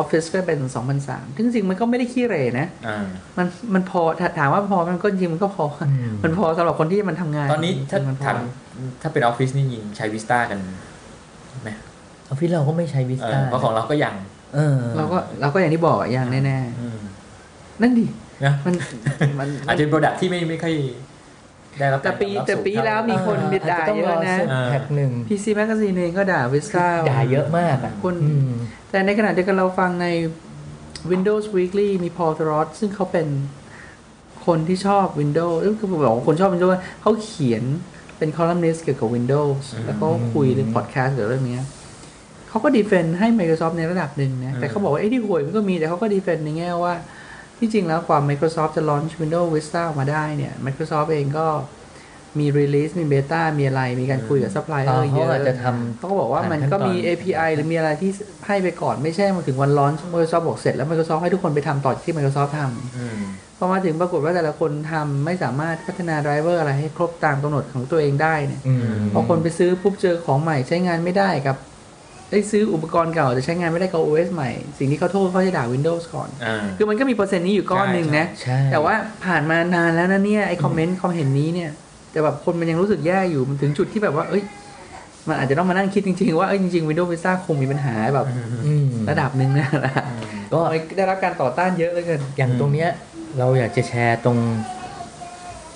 Office ก็เป็น 2003ซึ่งจริงๆมันก็ไม่ได้ขี้เหร่นะอ่ามันมันพอถถามว่าพอมันก็จริงมันก็พออืมมันพอสำหรับคนที่มันทำงาน ตอนนี้ถ้ามันพอทำถ้าเป็นออฟฟิศนี่ยิงใช้วิสตากันไหมออฟฟิศเราก็ไม่ใช้วิสเอตาอเพราะของเราก็ยังเออเราก็เราก็อย่างที่บอกอะอย่างแน่อืมๆนั่นดินะมันมันอาจจะเป็นโปรดักที่ไม่ไม่ค่อย ได้รับแต่ปีการอบรับแต่ปีสูงเท่าแล้วมีคนบิดด่าเยอะนะาจจต้องรอแพ็กหนึ่ง PC Magazine เองก็ด่า Vista ด่าเยอะมากอะคนอืมแต่ในขณะเดียวกันเราฟังใน Windows Weekly มี Paul t h r o t ซึ่งเขาเป็นคนที่ชอบ Windows เอ้ยคือบอกว่าคนชอบ Windows เขาเขียนเป็นคอลัมนิสต์เกี่ยวกับ Windows อืมแล้วก็คุยในพอดแคสต์เกี่ยวกับเรื่องเนี้ยเขาก็ defend ให้ Microsoft ในระดับหนึ่งนะแต่เขาบอกว่าไอ้ที่ห่วยมันก็มีแต่เขาก็ defend ในแง่ว่า ที่จริงแล้วความ Microsoft จะ launch Windows Vista ออกมาได้เนี่ย Microsoft เองก็มี release มี beta มีอะไร มีการคุยกับ supplier OEM เขาอะอาจจะทำเขาก็บอกว่ามันก็มีผ่านขั้นตอน API หรือมีอะไรที่ให้ไปก่อนไม่ใช่มาถึงวัน launch Microsoft บอกเสร็จแล้ว Microsoft ให้ทุกคนไปทำต่อที่ Microsoft ทอืมำพอมาถึงปรากฏว่าแต่ละคนทำไม่สามารถพัฒนา driver อะไรให้ครบตามกำหนดของตัวเองได้เนี่ยอืมพอคนไปซื้อปุ๊บเจอของใหม่ใช้งานไม่ได้กับ ได้ซื้ออุปกรณ์เก่าแต่ใช้งานไม่ได้กับ OS ใหม่ สิ่งที่เขาโทษเขาจะด่า Windows ก่อนอ่าคือมันก็มีเปอร์เซ็นต์นี้อยู่ก้อนหนึ่งนะใช่แต่ว่าผ่านมานานแล้วนะเนี่ยไอคอมเมนต์คอมเห็นนี้เนี่ย แต่แบบคนมันยังรู้สึกแย่อยู่มันถึงจุดที่แบบว่า เอ้ย มันอาจจะต้องมานั่งคิดจริง ๆ ว่าเอ้ยจริงๆ Windows Vista คงมีปัญหาแบบอืมระดับหนึ่งนะนะก็ได้รับการต่อต้านเยอะเหลยเกินอย่างตรงเนี้ยเราอยากจะแชร์ตรง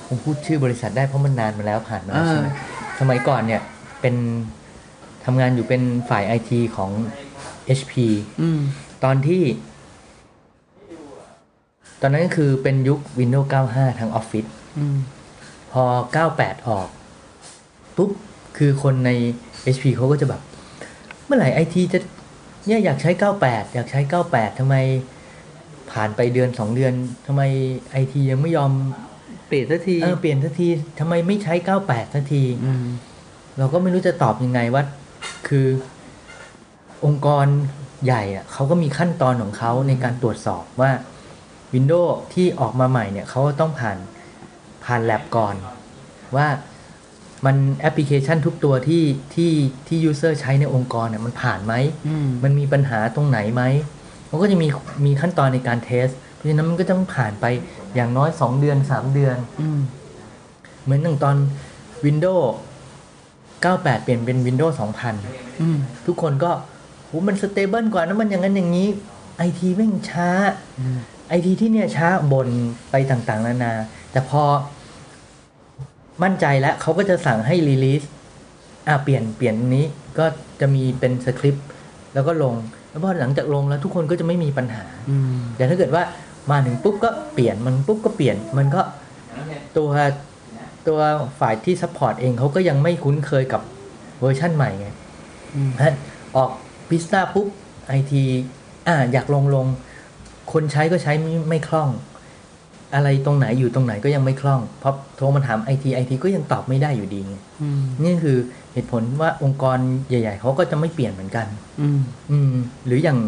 ผมพูดชื่อบริษัทได้เพราะมันนานมาแล้วผ่านมาอ่าใช่ไหมสมัยก่อนเนี่ยเป็น ทำงานอยู่เป็นฝ่ายไอทีของ HP อืมตอนที่ ตอนนั้นก็คือเป็นยุค Windows 95 ทางออฟฟิศอืมพอ 98 ออก ปุ๊บ คือคนใน HP เขาก็จะแบบ เมื่อไหร่ไอทีจะเนี่ยอยากใช้ 98 อยากใช้ 98 ทำไมผ่านไปเดือน 2 เดือนทำไมไอทียังไม่ยอมเปลี่ยนสักทีเออเปลี่ยนสักทีทำไมไม่ใช้ 98สักทีอืมเราก็ไม่รู้จะตอบยังไงว่า คือองค์กรใหญ่อะเขาก็มีขั้นตอนของเขาในการตรวจสอบว่า Windows ที่ออกมาใหม่เนี่ยเขาต้องผ่านผ่านแลบก่อน ว่ามันแอปพลิเคชันทุกตัวที่ที่ที่ user ใช้ในองค์กรเนี่ยมันผ่านไหมอืมมันมีปัญหาตรงไหนไหมมันก็จะมีมีขั้นตอนในการเทส เพราะฉะนั้นมันก็ต้องผ่านไปอย่างน้อย 2 เดือน 3 เดือนอืมเหมือนหนึ่งตอน Windows 98 เปลี่ยนเป็น Windows 2000อืมทุกคนก็โหมันสเตเบิลกว่านะมันอย่างนั้นอย่างนี้ไอทีแม่งช้าอืมไอทีที่เนี่ยช้าบนไปต่างๆ นานา แต่พอมั่นใจแล้วเขาก็จะสั่งให้รีลีสอะเปลี่ยนเปลี่ยนนี้ก็จะมีเป็นสคริปต์แล้วก็ลง แล้วพอหลังจากลงแล้วทุกคนก็จะไม่มีปัญหาอืมแต่ถ้าเกิดว่ามาถึงปุ๊บก็เปลี่ยนมันปุ๊บก็เปลี่ยน มันก็ตัว ตัวฝ่ายที่ support เองเขาก็ยังไม่คุ้นเคยกับเวอร์ชั่นใหม่ไงอืมฮะออก Vista ปุ๊บไอทีอ่าอยากลงลง คนใช้ก็ใช้ไม่ไม่คล่อง อะไรตรงไหนอยู่ตรงไหนก็ยังไม่คล่องเพราะโทรมาถามไอทีไอทีก็ยังตอบไม่ได้อยู่ดีไงอืมนี่คือเหตุผลว่าองค์กรใหญ่ ๆเขาก็จะไม่เปลี่ยนเหมือนกัน อืมอืม หรืออย่าง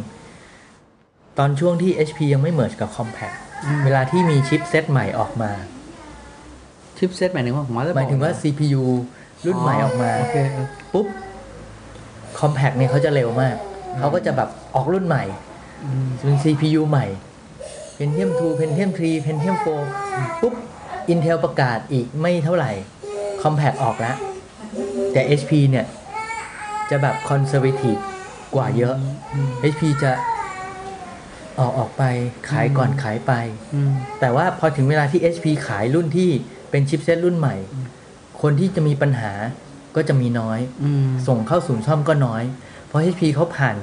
ตอนช่วงที่ HP ยังไม่เมิร์จกับ Compact อืมเวลาที่มีชิปเซตใหม่ออกมา ชิปเซตหมายถึงว่าผมว่าจะหมายถึงว่า CPU รุ่นใหม่ออกมาโอเคเออปุ๊บ Compact เนี่ยเขาจะเร็วมาก เขาก็จะแบบออกรุ่นใหม่อืมเป็น CPU ใหม่ Pentium 2 Pentium 3 Pentium 4 ปุ๊บ Intel ประกาศอีกไม่เท่าไหร่ Compact ออกแล้ว แต่ HP เนี่ย จะแบบ conservative กว่าเยอะอืม HP จะออกออกไปขายก่อนขายไปอืมแต่ว่าพอถึงเวลาที่ HP ขายรุ่นที่ เป็นชิปเซตรุ่นใหม่ คนที่จะมีปัญหาก็จะมีน้อยอืมส่งเข้าศูนย์ซ่อมก็น้อย เพราะ HP เขาผ่าน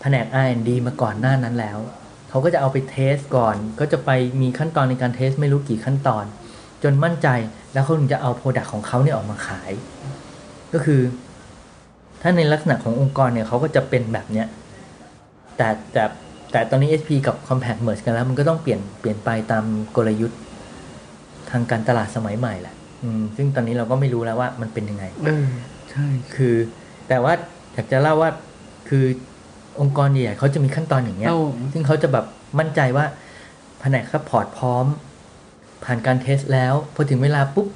แผนก R&D มาก่อนหน้านั้นแล้ว เขาก็จะเอาไป test ก่อน ก็จะไปมีขั้นตอนในการ test ไม่รู้กี่ขั้นตอน จนมั่นใจแล้วเขาถึงจะเอา product ของเขาเนี่ยออกมาขาย ก็คือ ถ้าในลักษณะขององค์กรเนี่ยเขาก็จะเป็นแบบเนี้ยแต่แต่แต่ตอนนี้ HP กับ Compaq merge กันแล้ว มันก็ต้องเปลี่ยนเปลี่ยนไปตามกลยุทธ์ ทางการตลาดสมัยใหม่แหละอืมซึ่งตอนนี้เราก็ไม่รู้แล้วว่ามันเป็นยังไงเออใช่คือ แต่ว่าอยากจะเล่าว่าคือองค์กรใหญ่ๆเขาจะมีขั้นตอนอย่างเงี้ยเอาซึ่งเขาจะแบบมั่นใจว่าแผนก support พร้อม ผ่านการ test แล้ว พอถึงเวลาปุ๊บ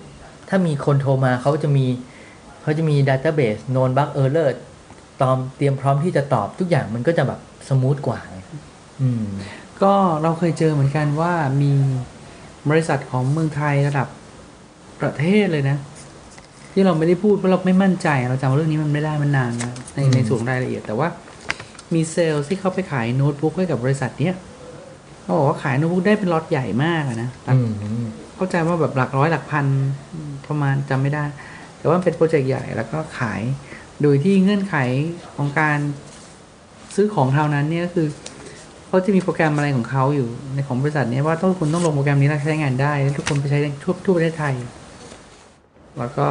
ถ้ามีคนโทรมาเขาจะมีเขาจะมีดัตเตอร์เบสโนนบั g เออร์เลอร์ตอมเตรียมพร้อมที่จะตอบทุกอย่างมันก็จะแบบ smooth กว่าไงอืม ก็เราเคยเจอเหมือนกันว่ามี บริษัทของเมืองไทยระดับประเทศเลยนะ ที่เราไม่ได้พูดเพราะเราไม่มั่นใจ เราจำเรื่องนี้มันไม่ได้มันนานแล้วในอืมในส่วนรายละเอียดแต่ว่า มีเซลล์ที่เขาไปขายโน้ตบุ๊กให้กับบริษัทเนี้ยเขาบอกว่าขายโน้ตบุ๊กได้เป็นล็อตใหญ่มากอะนะอืมเข้าใจว่าแบบหลักร้อยหลักพันประมาณจำไม่ได้ แต่ว่ามันเป็นโปรเจกต์ใหญ่แล้วก็ขาย โดยที่เงื่อนไขของการซื้อของคราวนั้นเนี่ยก็คือ เขาจะมีโปรแกรมอะไรของเขาอยู่ในของบริษัทเนี้ว่าต้องคุณต้องลงโปรแกรมนี้แล้วใช้งานได้แล้วทุกคนไปใช้ได้ทั่วทั่วประเทศไทย แล้วก็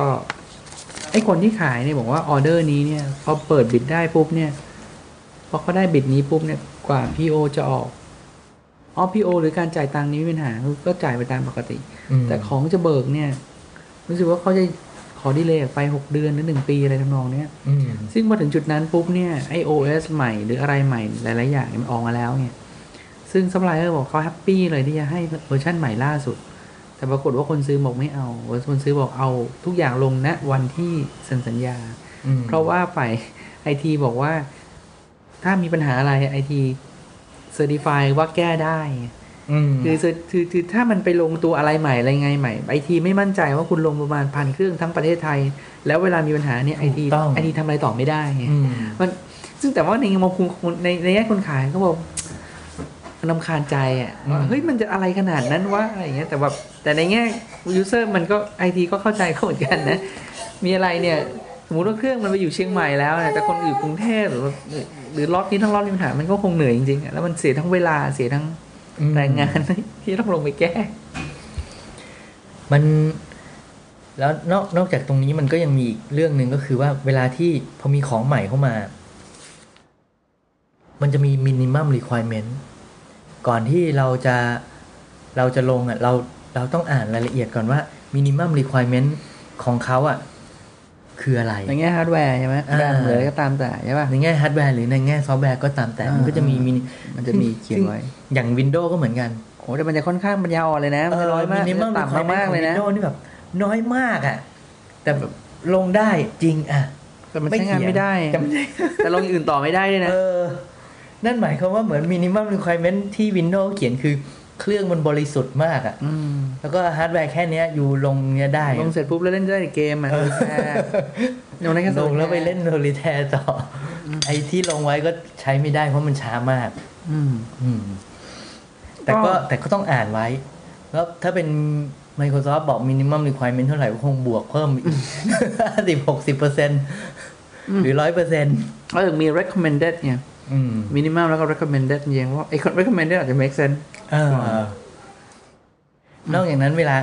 ไอ้คนที่ขายเนี่ยบอกว่าออเดอร์นี้เนี่ยพอเปิดบิดได้ปุ๊บเนี่ยพอเขาได้บิดนี้ปุ๊บเนี่ยกว่า PO จะออกอ๋อ PO หรือการจ่ายตังค์นี้ไม่มีปัญหาก็จ่ายไปตามปกติอืมแต่ของจะเบิกเนี่ย รู้สึกว่าเขาจะข อดีเลย์ออกไปหกเดือนหรือหนึ่งปีอะไรทำนองเนี้ยอืมซึ่งมาถึงจุดนั้นปุ๊บเนี่ยไอ OS ใหม่หรืออะไรใหม่หลาย ๆ อย่างมันออกมาแล้วเนี่ยซึ่งซัพพลายเออร์บอกเขา happy เลยที่จะให้เวอร์ชันใหม่ล่าสุด แต่ปรากฏว่าคนซื้อบอกไม่เอา คนซื้อบอกเอาทุกอย่างลงณวันที่เซ็นสัญญาอืมเพราะว่าฝ่ายไอทีบอกว่า ถ้ามีปัญหาอะไรไอที certify ว่าแก้ได้อืม คือคือคือคือถ้ามันไปลงตัวอะไรใหม่อะไรไงใหม่ไอทีไม่มั่นใจว่าคุณลงประมาณพันเครื่องทั้งประเทศไทย แล้วเวลามีปัญหาเนี่ยไอทีถูกต้องไอทีทำอะไรต่อไม่ได้ไงอืมมันซึ่งแต่ว่าในมุมคุณในในแง่คนขายก็บอกมันรำคาญใจอะว่าเฮ้ยมันจะอะไรขนาดนั้นวะอะไรอย่างเงี้ยแต่แบบแต่ในแง่ user มันก็ไอทีก็เข้าใจเขาเหมือนกันนะมีอะไรเนี่ยสมมติว่าเครื่องมันไปอยู่เชียงใหม่แล้วเนี่ยแต่คนอยู่กรุงเทพหรือว่าหรือล็อตนี้ทั้งล็อตมีปัญหามันก็คงเหนื่อยจริงๆอะแล้วมันเสียทั้งเวลาเสียทั้งอืม แรงงานที่ต้องลงไปแก้ มันแล้วนอกนอกจากตรงนี้มันก็ยังมีอีกเรื่องหนึ่งก็คือว่าเวลาที่พอมีของใหม่เข้ามา มันจะมีมินิมัมรีคว i เมนต์ก่อนที่เราจะเราจะลงอะเราเราต้องอ่านรายละเอียดก่อนว่ามินิมัมรีคว i เมนต์ของเขาอะ คืออะไร ในแง่ฮาร์ดแวร์ใช่ไหมอ่าแบรนด์หรืออะไรก็ตามแต่ใช่ป่ะในแง่ฮาร์ดแวร์หรือในแง่ซอฟต์แวร์ก็ตามแต่อ่ามัมันก็จะมี minimum จะมีเขียนไว้ซึ่ง อย่าง Windows ก็เหมือนกันโอ้แต่มันจะค่อนข้างปัญญาอ่อนเลยนะมันจะน้อยมาก minimum ต่ำมากๆเลยนะ Windows นี่แบบน้อยมากอะ แต่แบบลงได้จริงอะแต่มันใช้งานไม่ได้ แต่ไม่ได้แต่ลงอย่างอื่นต่อไม่ได้ด้วยนะเออนั่นหมายความว่าเหมือนมินิมัม requirement ที่ Windows เขียนคือเครื่องมันบริสุทธิ์มากอะ่ะอืมแล้วก็ฮาร์ดแวร์แค่เนี้ยอยู่ลงเนี้ยได้ ลงเสร็จปุ๊บแล้วเล่นได้เกมอะแค่ลงได้แค่ลงแล้วไปเล่น Solitaire ต่ออไอ้ที่ลงไว้ก็ใช้ไม่ได้เพราะมันช้ามาก อืมอืม แต่ก็ก็แต่ก็ต้องอ่านไว้ แล้วถ้าเป็น Microsoft บอก minimum requirement เท่าไหร่ก็คงบวกเพิ่มอีกสิบหกสิบเปอร์เซ็นหรือร้อยเปอร์เซ็นต์เออมี recommended เนี่ยอืม minimum แล้วก็ recommended ยังว่าไอ้ recommended อาจจะ make sense เออนอกจากนั้นเวลา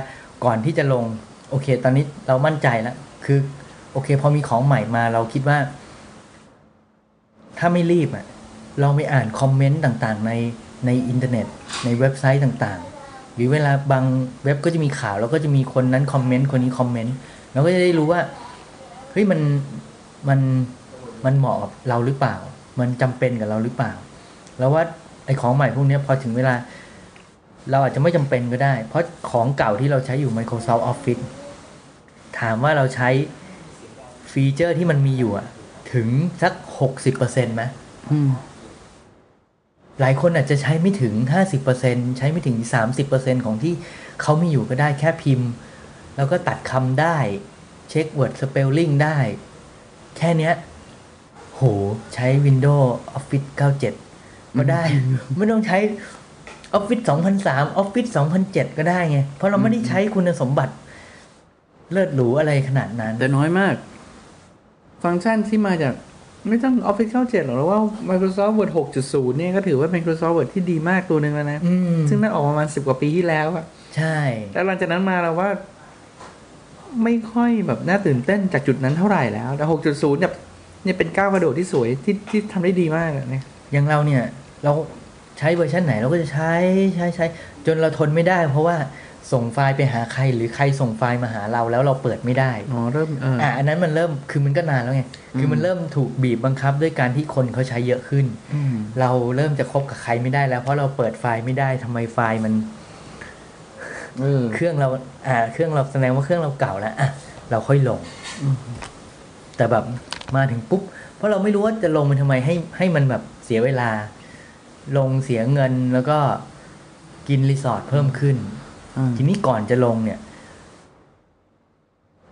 ก่อนที่จะลง โอเค ตอนนี้เรามั่นใจแล้ว คือ โอเค พอมีของใหม่มาเราคิดว่า ถ้าไม่รีบอะ เราไม่อ่านคอมเมนต์ต่างๆใน ในอินเทอร์เน็ต ในเว็บไซต์ต่างๆ หรือเวลาบางเว็บก็จะมีข่าว แล้วก็จะมีคนนั้นคอมเมนต์คนนี้คอมเมนต์เราก็จะได้รู้ว่าเฮ้ยมันมันมันเหมาะกับเราหรือเปล่า มันจำเป็นกับเราหรือเปล่า แล้วว่าไอ้ของใหม่พวกนี้พอถึงเวลา เราอาจจะไม่จำเป็นก็ได้ เพราะของเก่าที่เราใช้อยู่ Microsoft Office ถามว่าเราใช้ฟีเจอร์ที่มันมีอยู่อะถึงสักหกสิบเปอร์เซ็นต์ไหมอืม หลายคนอาจจะใช้ไม่ถึงห้าสิบเปอร์เซ็นใช้ไม่ถึงสามสิบเปอร์เซ็นของที่เขามีอยู่ก็ได้แค่พิมพ์ แล้วก็ตัดคำได้ เช็ค word spelling ได้ แค่เนี้ยโหใช้ Windows Office 97 ก็ได้ ไม่ต้องใช้ Office 2003 Office 2007 ก็ได้ไง เพราะเราไม่ได้ใช้คุณสมบัติเลิศหรูอะไรขนาดนั้น แต่น้อยมาก ฟังก์ชันที่มาจาก ไม่ต้อง Office 97หรอกแล้วว่า Microsoft Word 6.0 เนี่ยก็ถือว่า Microsoft Word ที่ดีมากตัวหนึ่งแล้วนะอืมซึ่งนั่นออกมาประมาณสิบกว่าปีที่แล้วอะใช่ แล้วหลังจากนั้นมาเราว่า ไม่ค่อยแบบน่าตื่นเต้นจากจุดนั้นเท่าไหร่แล้ว แต่ 6.0เนี่ยเนี่ยเป็นก้าวกระโดดที่สวยที่ที่ทำได้ดีมากอะเนี่ยอย่างเราเนี่ย เราใช้เวอร์ชันไหนเราก็จะใช้ใช้ใช้จนเราทนไม่ได้ เพราะว่า ส่งไฟล์ไปหาใครหรือใครส่งไฟล์มาหาเราแล้วเราเปิดไม่ได้อ๋อเริ่มเอออะอันนั้นมันเริ่มคือมันก็นานแล้วไงคือมันเริ่มถูกบีบบังคับด้วยการที่คนเขาใช้เยอะขึ้นอืมเราเริ่มจะคบกับใครไม่ได้แล้วเพราะเราเปิดไฟล์ไม่ได้ทำไมไฟล์มันเออเครื่องเรา อ่า เครื่องเราแสดงว่าเครื่องเราเก่าแล้วอะเราค่อยลงแต่แบบมาถึงปุ๊บเพราะเราไม่รู้ว่าจะลงมันทำไมให้ให้มันแบบเสียเวลา ลงเสียเงินแล้วก็กิน resource เพิ่มขึ้นอืม ทีนี้ก่อนจะลงเนี่ย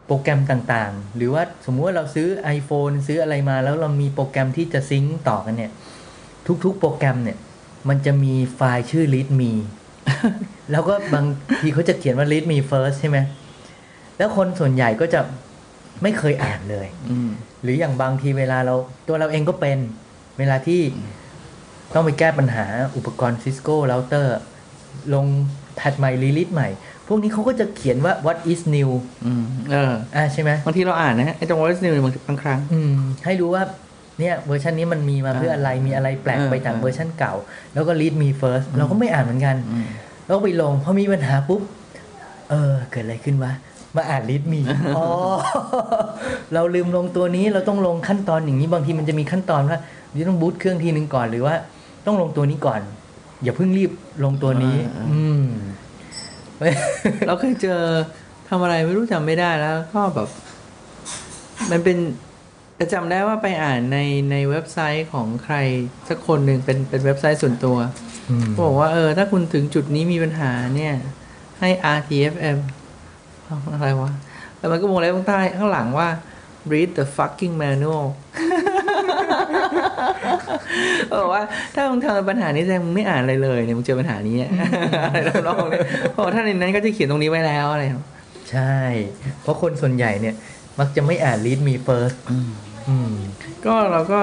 โปรแกรมต่างๆ หรือว่าสมมุติว่าเราซื้อ iPhone ซื้ออะไรมา แล้วเรามีโปรแกรมที่จะ sync ต่อกันเนี่ย ทุกๆ โปรแกรมเนี่ย มันจะมีไฟล์ชื่อ readme แล้วก็บางทีเขาจะเขียนว่า readme first ใช่ไหมแล้วคนส่วนใหญ่ก็จะไม่เคยอ่านเลยอืมหรืออย่างบางทีเวลาเราตัวเราเองก็เป็นเวลาที่ต้องไปแก้ปัญหาอุปกรณ์ Cisco router ลง patch ใหม่ release ใหม่ พวกนี้เขาก็จะเขียนว่า what is new อืมเอออ่าใช่ไหมบางทีเราอ่านนะไอ้ตรง what's new บางบางครั้ง อืมให้รู้ว่าเนี่ยเวอร์ชันนี้มันมีมาเพื่ออะไรมีอะไรแปลกไปจากเออเวอร์ชันเก่า แล้วก็ read me first เราก็ไม่อ่านเหมือนกันอืมแล้วไปลงพอมีปัญหาปุ๊บ เออ เกิดอะไรขึ้นวะ มาอ่านลิสต์มีอ๋อ เราลืมลงตัวนี้เราต้องลงขั้นตอนอย่างนี้บางทีมันจะมีขั้นตอนว่าเดี๋ยวต้องบูตเครื่องทีนึงก่อนหรือว่า ต้องลงตัวนี้ก่อน อย่าเพิ่งรีบลงตัวนี้อ่าอืมเราเคยเจอทำอะไรไม่รู้จำไม่ได้แล้ว ก็แบบ มันเป็นแต่จำได้ว่าไปอ่านในในเว็บไซต์ของใครสักคนหนึ่งเป็นเป็นเว็บไซต์ส่วนตัวอืมบอกว่าเออ ถ้าคุณถึงจุดนี้มีปัญหาเนี่ย ให้ RTFM อะไรวะ แล้วมันก็วงเล็บข้างใต้ข้างหลังว่า read the fucking manual เออว่าถ้ามึงทำปัญหานี้แสดงมึงไม่อ่านอะไรเลยเนี่ยมึงเจอปัญหานี้อะอะไรทำนองนี้เพราะว่าถ้าในนั้นก็จะเขียนตรงนี้ไว้แล้วอะไรครับใช่ เพราะคนส่วนใหญ่เนี่ย มักจะไม่อ่าน read me first อืมก็เราก็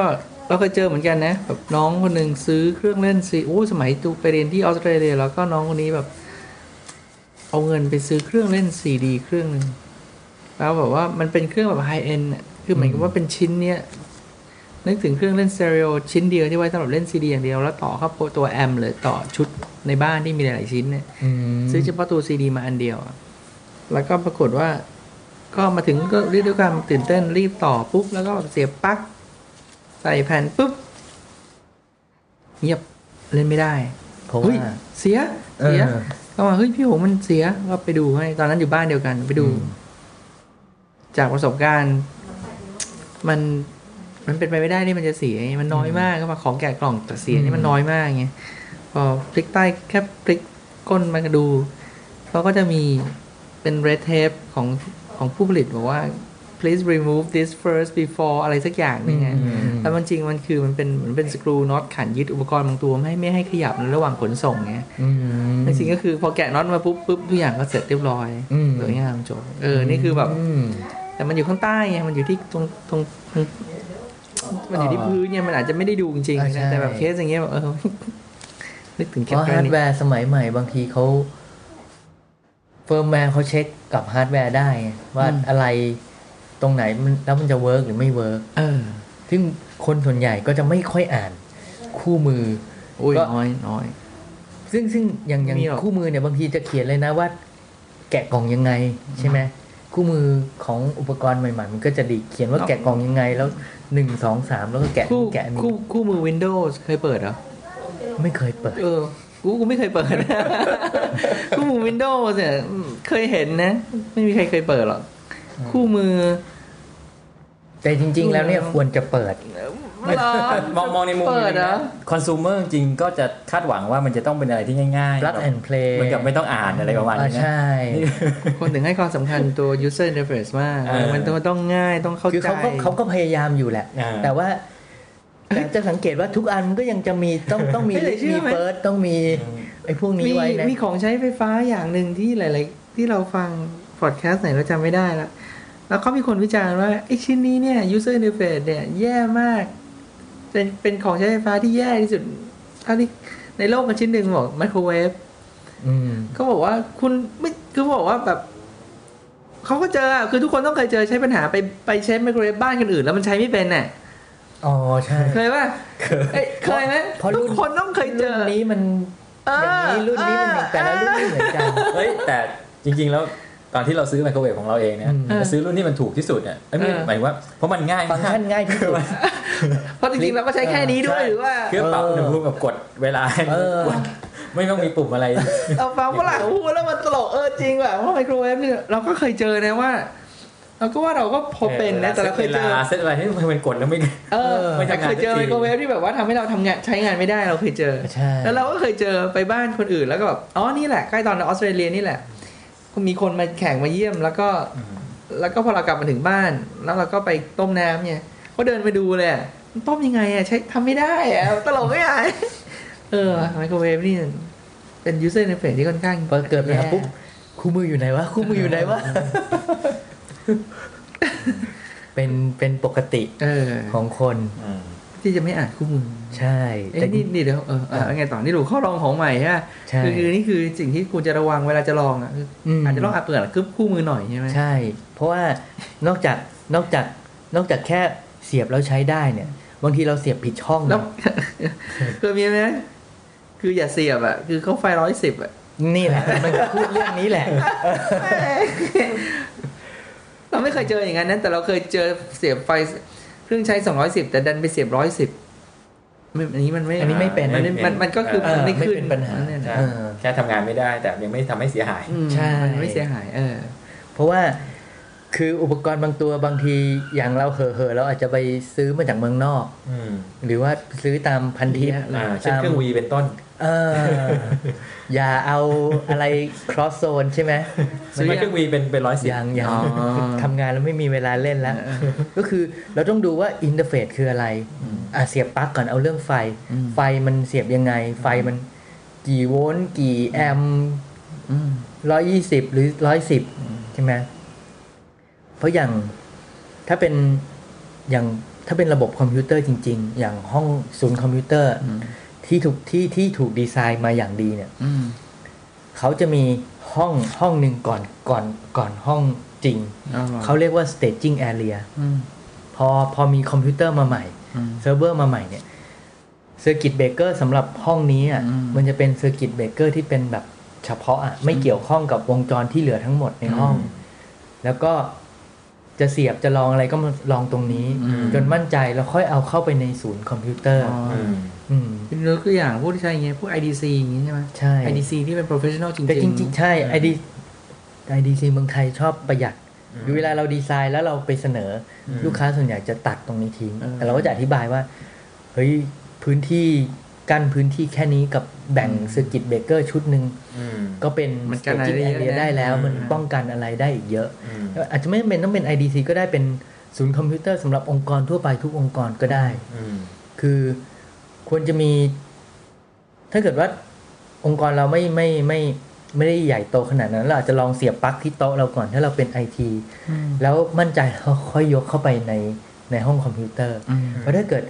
เราเคยเจอเหมือนกันนะแบบน้องคนหนึ่งซื้อเครื่องเล่นซีโอ้สมัยตูไปเรียนที่ออสเตรเลียแล้วก็น้องคนนี้แบบ เอาเงินไปซื้อเครื่องเล่นซีดี เครื่องหนึ่ง แล้วแบบว่ามันเป็นเครื่องแบบไฮเอ็นคือเหมือนกับว่าเป็นชิ้นเนี้ยนึกถึงเครื่องเล่นสเตอริโอชิ้นเดียวที่ไว้สำหรับเล่นซีดีอย่างเดียว แล้วต่อเข้าตัวแอมเลยต่อชุดในบ้านที่มีหลาย ๆ ชิ้นเนี่ยอืมซื้อเฉพาะตัวซีดีมาอันเดียวอะแล้วก็ปรากฏว่า ก็มาถึงก็เรียกด้วยความตื่นเต้นรีบต่อปุ๊บ แล้วก็เสียบปลั๊กใส่แผ่นปุ๊บเงียบเล่นไม่ได้เพราะเฮ้ยว่าเสียเสียเออก็มาเฮ้ยพี่โหมันเสียก็ไปดูให้ตอนนั้นอยู่บ้านเดียวกันไปดูอืม จากประสบการณ์ มันมันเป็นไปไม่ได้ที่มันจะเสียไงมันน้อยมากก็มาของแกะกล่องแต่เสียนี่มันน้อยมากไงพอพลิกใต้แค่พลิกก้นมาดูเขาก็จะมีเป็น red tape ของของผู้ผลิตบอกว่า please remove this first before อะไรสักอย่างหนึงไงอืมแต่มันจริงมันคือมันเป็นเหมือนเป็นสกรูน็อตขันยึดอุปกรณ์บางตัวไม่ให้ไม่ให้ขยับในระหว่างขนส่งไงอืมจริงๆก็คือพอแกะน็อตมาปุ๊บปุ๊บทุกอย่างก็เสร็จเรียบร้อยอืมสวยงามจบเออ นี่คือแบบอืม แต่มันอยู่ข้างใต้ไงมันอยู่ที่ตรงตรงตรงมันอยู่ที่พื้นเนี่ยมันอาจจะไม่ได้ดูจริงอ่าๆใช่นะแต่แบบเคสอย่างเงี้ยแบบเออนึกถึงเพแคปราะเปอฮาร์ร์ดนี่แวร์สมัยใหม่บางทีเขาเฟิร์มแวร์เขาเช็คกับฮาร์ดแวร์ได้ไงว่าอะไรตรงไหนมันแล้วมันจะ work หรือไม่ work เออซึ่งคนส่วนใหญ่ก็จะไม่ค่อยอ่านคู่มืออุ้ยก็น้อยน้อย ซึ่งซึ่งอย่างอย่างมีหรอคู่มือเนี่ยบางทีจะเขียนเลยนะว่า แกะกล่องยังไงใช่ไหม คู่มือของอุปกรณ์ใหม่ ๆ มันก็จะดีเขียนว่าแกะกล่องยังไงแล้วหนึ่งสองสามแล้วก็แกะคู่แกะอันนี้คู่คู่มือ Windows เคยเปิดเหรอ ไม่เคยเปิด เออ กูกูไม่เคยเปิด คู่มือ Windows เนี่ยอืมเคยเห็นนะ ไม่มีใครเคยเปิดหรอกคู่มือ แต่จริง ๆ แล้วเนี่ยควรจะเปิดเหรอมองมองในมุมเปิดเหรอคอน sumer จริงๆก็จะคาดหวังว่ามันจะต้องเป็นอะไรที่ง่ายๆ plug แบบ and play เหมือนกับไม่ต้องอ่านอะไรประมาณอ่านี้นะใช่คนถึงให้ความสำคัญตัว user interface มากเออมันต้องต้องง่ายต้องเข้าคือใจเขาก็เขาก็พยายามอยู่แหละอ่าแต่ว่าแต่จะสังเกตว่าทุกอันมันก็ยังจะมีต้องต้องมีไม่ได้ลิสเชื่มีอไหมเฟิร์สต้องมีไอ้พวกนี้มีไว้นะมีของใช้ไฟฟ้าอย่างหนึ่งที่หลาย ๆ ที่เราฟังพอดแคสต์ไหนเราจำไม่ได้แล้ว แล้วเขามีคนวิจารณ์ว่าไอ้ชิ้นนี้เนี่ย user interface เนี่ย แย่มาก เป็นเป็นของใช้ไฟฟ้าที่แย่ที่สุดเท่าที่ในโลกกันชิ้นหนึ่งบอกไมโครเวฟอืมก็บอกว่าคุณไม่คือบอกว่าแบบเขาก็เจออะคือทุกคนต้องเคยเจอใช้ปัญหาไปไปใช้ไมโครเวฟบ้านคนอื่น แล้วมันใช้ไม่เป็นน่ะอ๋อใช่เคยป่ะเอ้ยเคยไหมเพราะรุ่ทุนกคนต้องเคยเจรุ่อนนี้มันเอออย่างนี้รุ่นนี้มันเออแต่ละรุ่นไม่เหมือนกันเฮ้ยแต่จริง ๆ แล้ว ตอนที่เราซื้อไมโครเวฟของเราเองเนี่ยอืมเราซื้อรุ่นที่มันถูกที่สุดเนี่ยเอ้ยไม่เออหมายถึงว่าเพราะมันง่ายฟังก์ชันมากง่ายที่สุดเพราะจริงๆเราก็ใช้แค่นี้ด้วยใช่หรือว่าคือปรับอุณหภูมิกับกดเวลาเออกดไม่ต้องมีปุ่มอะไรเราฟังฝรั่งพูดแล้วมันตลกเออจริงว่ะเพราะไมโครเวฟเนี่ยเราก็เคยเจอนะว่าเราก็ว่าเราก็พอเป็นนะแต่เราเคยเจอเวลาเซตอะไรที่มันกดแล้วไม่เออไม่แต่ทำงานเคยเจอสักทีไมโครเวฟที่แบบว่าทำให้เราทำงานใช้งานไม่ได้เราเคยเจอใช่แล้วเราก็เคยเจอไปบ้านคนอื่นแล้วก็แบบอ๋อนี่แหละใกล้ตอนออสเตรเลียนี่แหละ มีคนมาแข่งมาเยี่ยม แล้วก็ แล้วก็พอเรากลับมาถึงบ้าน แล้วเราก็ไปต้มน้ำเนี่ยก็เดินไปดูเลยอะมันต้มยังไงอะใช้ทำไม่ได้อะตลกไม่ไงเออไมโครเวฟนี่เป็น user interface ที่ค่อนข้างพอเกิดมาแย่ปุ๊บคู่มืออยู่ไหนวะคู่มืออยู่ไหนวะเป็นเป็นปกติเออของคนอืม ที่จะไม่อ่านคู่มือ ใช่เอ้แต่ยนี่นี่เดี๋ยวเออเออไงต่อนี่ดูข้อลองของใหม่ใช่ไหมใช่คือคือนี่คือสิ่งที่คุณจะระวังเวลาจะลองอะคืออมอาจจะต้องอ่านเปิดคือคู่มือหน่อยใช่ไหมใช่ เพราะว่านอกจากนอกจากนอกจากแค่เสียบแล้วใช้ได้เนี่ย บางทีเราเสียบผิดช่องแล้วเคยมีไหมคืออย่าเสียบอะคือเขาไฟร้อยสิบอะนี่แหละมันก็พูดเรื่องนี้แหละเราไม่เคยเจออย่างนั้นนะแต่เราเคยเจอเสียบไฟ เครื่องใช้210แต่ดันไปเสียบ110ไม่อันนี้มันไม่อันนี้ไม่เป็นมันมันมันก็คือเออมันไม่ขึ้นไม่เป็นปัญหาเนี่ยนะใช่เออแค่ทำงานไม่ได้แต่ยังไม่ทำให้เสียหายอืมใช่มันไม่เสียหาย เออ เพราะว่าคืออุปกรณ์บางตัวบางทีอย่างเราเหอะเหอะเราอาจจะไปซื้อมาจากเมืองนอก อืมหรือว่าซื้อตามพันทิปอ่าเช่นเครื่อง Wii เป็นต้น เออ อย่าเอาอะไร cross zone ใช่ไหมซื้อเครื่อง Wii เป็นเป็นร้อยสิบยังยังอ๋อทำงานแล้วไม่มีเวลาเล่นแล้ว ก็คือเราต้องดูว่า interface คืออะไรอะเสียบปลั๊กก่อนเอาเรื่องไฟอืมไฟมันเสียบยังไง ไฟมันกี่โวลต์กี่แอมป์อืมร้อยยี่สิบหรือร้อยสิบใช่ไหมเพราะอย่างถ้าเป็นอย่างถ้าเป็นระบบคอมพิวเตอร์จริง ๆ อย่างห้องศูนย์คอมพิวเตอร์อืม ที่ถูกที่ที่ถูกดีไซน์มาอย่างดีเนี่ยอืมเขาจะมีห้องห้องหนึ่งก่อนก่อนก่อนห้องจริงอ๋อเขาเรียกว่า staging area อืมพอพอมีคอมพิวเตอร์มาใหม่อืมเซิร์ฟเวอร์มาใหม่เนี่ย circuit breaker สำหรับห้องนี้อะอืมมันจะเป็น circuit breaker ที่เป็นแบบเฉพาะอะไม่เกี่ยวข้องกับวงจรที่เหลือทั้งหมดในห้องอืมแล้วก็ จะเสียบจะลองอะไรก็มาลองตรงนี้อืมจนมั่นใจแล้วค่อยเอาเข้าไปในศูนย์คอมพิวเตอร์อ๋ออืมอืมเป็นยกตัวอย่างพวกที่ใช้อย่างเงี้ยพวก IDC อย่างงี้ใช่ไหมใช่ IDC ที่เป็น professional จริงๆแต่จริงๆ ใช่ ID IDC เมืองไทยชอบประหยัดเวลาเราดีไซน์แล้วเราไปเสนอืมลูกค้าส่วนใหญ่จะตัดตรงนี้ทิ้งเออแต่เราก็จะอธิบายว่า เฮ้ยพื้นที่ กั้นพื้นที่แค่นี้กับแบ่ง circuit breaker ชุดหนึ่งอืมก็เป็นมันกันอะไร staging ได้เยอะ area นะได้แล้ว มันอืมป้องกันอะไรได้อีกเยอะอืมอาจจะไม่จำเป็นต้องเป็น IDC ก็ได้เป็นศูนย์คอมพิวเตอร์สำหรับองค์กรทั่วไปทุกองค์กรก็ได้อืมคือควรจะมี ถ้าเกิดว่าองค์กรเราไม่ไม่ไม่ไม่ได้ใหญ่โตขนาดนั้น เราอาจจะลองเสียบปลั๊กที่โต๊ะเราก่อนถ้าเราเป็นไอทีแล้วมั่นใจเราค่อยยกเข้าไปในในห้องคอมพิวเตอร์อืมเพราะถ้าเกิด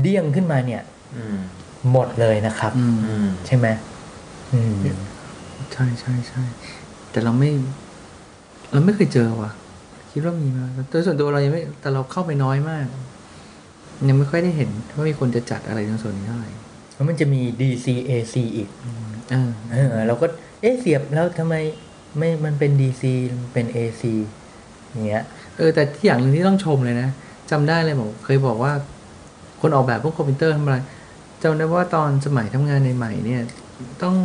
เดี้ยงขึ้นมาเนี่ยอืม หมดเลยนะครับอืมอืมใช่ไหมอืมใช่ใช่ใช่แต่เราไม่ เราไม่เคยเจอว่ะ คิดว่ามีมาโดยส่วนตัวเรายังไม่ แต่เราเข้าไปน้อยมาก ยังไม่ค่อยได้เห็นว่ามีคนจะจัดอะไรในส่วนนี้เท่าไหร่แล้วมันจะมี DC AC อีกเออเออเราก็ เอ๊ะเสียบแล้วทำไมไม่มันเป็น DC มันเป็น AC อย่างเงี้ย เออ แต่ที่อย่างหนึ่งที่ต้องชมเลยนะจำได้เลยบอกเคยบอกว่า คนออกแบบพวกคอมพิวเตอร์ทำอะไร จำได้ว่าตอนสมัยทำงานในใหม่เนี่ย ต้อง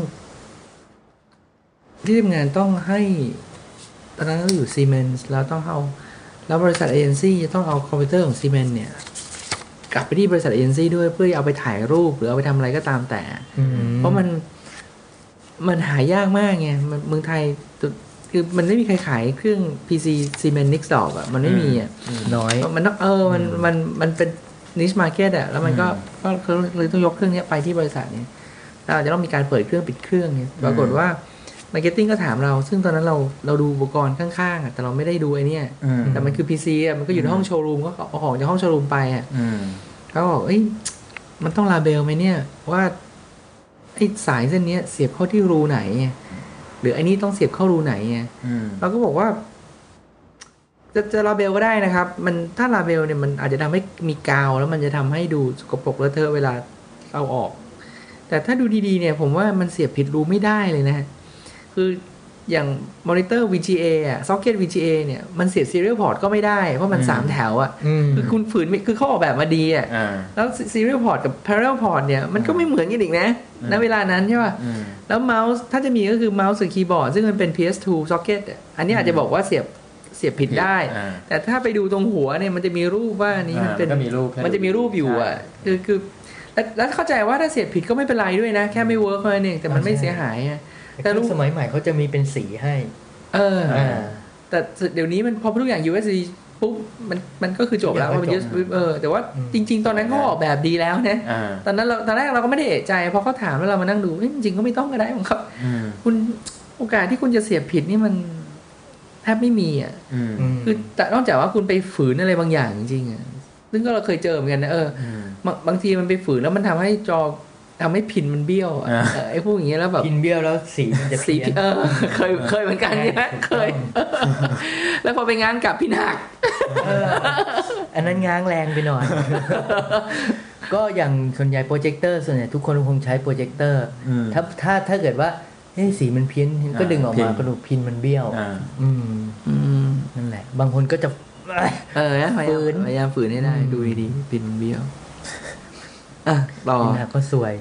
ที่ทำงานต้องให้ตอนนั้นเราอยู่ซีเมนส์แล้วต้องเอาแล้วบริษัทเอเจนซี่จะต้องเอาคอมพิวเตอร์ของซีเมนส์เนี่ย กลับไปที่บริษัทเอเจนซี่ด้วยเพื่อเอาไปถ่ายรูปหรือเอาไปทำอะไรก็ตามแต่อืมเพราะมันมันหายากมากไงมันเมืองไทยตัวคือมันไม่มีใครขายเครื่อง PC Siemens Nixdorf อะ มันไม่มีอะน้อย มันต้องเออมันมันมันเป็น niche market อะแล้วมันก็ก็ก็เลยต้องยกเครื่องเนี้ยไปที่บริษัทเนี้ยแล้วอาจจะต้องมีการเปิดเครื่องปิดเครื่องเนี่ยปรากฏว่า marketing ก็ถามเรา ซึ่งตอนนั้นเราเราดูอุปกรณ์ข้างๆอะแต่เราไม่ได้ดูไอ้เนี่ยอืมแต่มันคือ PC อะมันก็อยู่ในห้องโชว์รูมก็เอาของจากห้องโชว์รูมไปอะอืมเขาบอกเอ้ยมันต้อง label ไหมเนี่ยว่าไอ้สายเส้นเนี้ยเสียบเข้าที่รูไหนไงหรือไอ้นี่ต้องเสียบเข้ารูไหนไงอืมเราก็บอกว่า จะจะ label ก็ได้นะครับ มันถ้า label เนี่ยมันอาจจะทำให้มีกาว แล้วมันจะทำให้ดูสกปรกเลอะเทอะเวลาเอาออก แต่ถ้าดูดีๆเนี่ยผมว่ามันเสียบผิดรูไม่ได้เลยนะฮะคืออย่างมอนิเตอร์ VGA อะซ็อกเก็ต VGA เนี่ยมันเสียบ serial port ก็ไม่ได้ เพราะมันอืมสามแถวอะอืมคือคุณฝืนไม่คือเขาออกแบบมาดีอะอ่าแล้ว serial port กับ parallel port เนี่ยมันก็ไม่เหมือนกันอีกนะอืมณเวลานั้นใช่ป่ะอืมแล้วเมาส์ถ้าจะมีก็คือเมาส์กับคีย์บอร์ดซึ่งมันเป็น PS2 socket อะอันนี้อาจจะบอกว่าเสียบเสียบผิดได้อ่าแต่ถ้าไปดูตรงหัวเนี่ยมันจะมีรูปว่าอันนี้มันเป็นอ่ามันก็มีรูปให้มันจะมีรูปอยู่อะคือคือแล้วแล้วเข้าใจว่าถ้าเสียบผิดก็ไม่เป็นไรด้วยนะ แค่ไม่ work เท่านั้นเองแต่มันไม่เสียหายอะแต่แต่รูรุ่นสมัยใหม่เขาจะมีเป็นสีให้ เอออ่าแต่เดี๋ยวนี้มันพอทุกอย่าง USB ปุ๊บมันมันก็คือจบแล้วทุกอย่างมันก็จบ USB เออแต่ว่าอืมจริง ๆ ตอนนั้นเขาออกแบบดีแล้วนะอ่าตอนนั้นเราตอนแรกเราก็ไม่ได้เอะใจพอเขาถามแล้วเรามานั่งดูเอ้ยจริงๆก็ไม่ต้องก็ได้ของเขาอืมคุณโอกาสที่คุณจะเสียบผิดนี่มัน แทบไม่มีอะอืมอืมคือแต่นอกจากว่าคุณไปฝืนอะไรบางอย่างจริงๆอะซึ่งก็เราเคยเจอเหมือนกันนะเอออืมบางบางทีมันไปฝืนแล้วมันทำให้จอทำให้พินมันเบี้ยวอะอ่าเออไอ้พวกอย่างเงี้ยแล้วแบบกินเบี้ยวแล้วสีมันจะสีเพี้ยนเออเคยเคยเหมือนกันเนี่ยเคย แล้วพอไปงานกลับพี่หนักเอออันนั้นง้างแรงไปหน่อย ก็อย่างส่วนใหญ่โปรเจคเตอร์ส่วนใหญ่ทุกคนคงใช้โปรเจคเตอร์อืมถ้าถ้าถ้าเกิดว่า เฮ้ยสีมันเพี้ยนก็อ่าดึงออกพิมานกระดูกพินมันเบี้ยวอ่าอืมอืมนั่นแหละ บางคนก็จะ เออนะพยายาฝืมนพยายามฝืนให้ได้อืมดูดีๆพินมันเบี้ยวอะต่อนี่นะก็สวย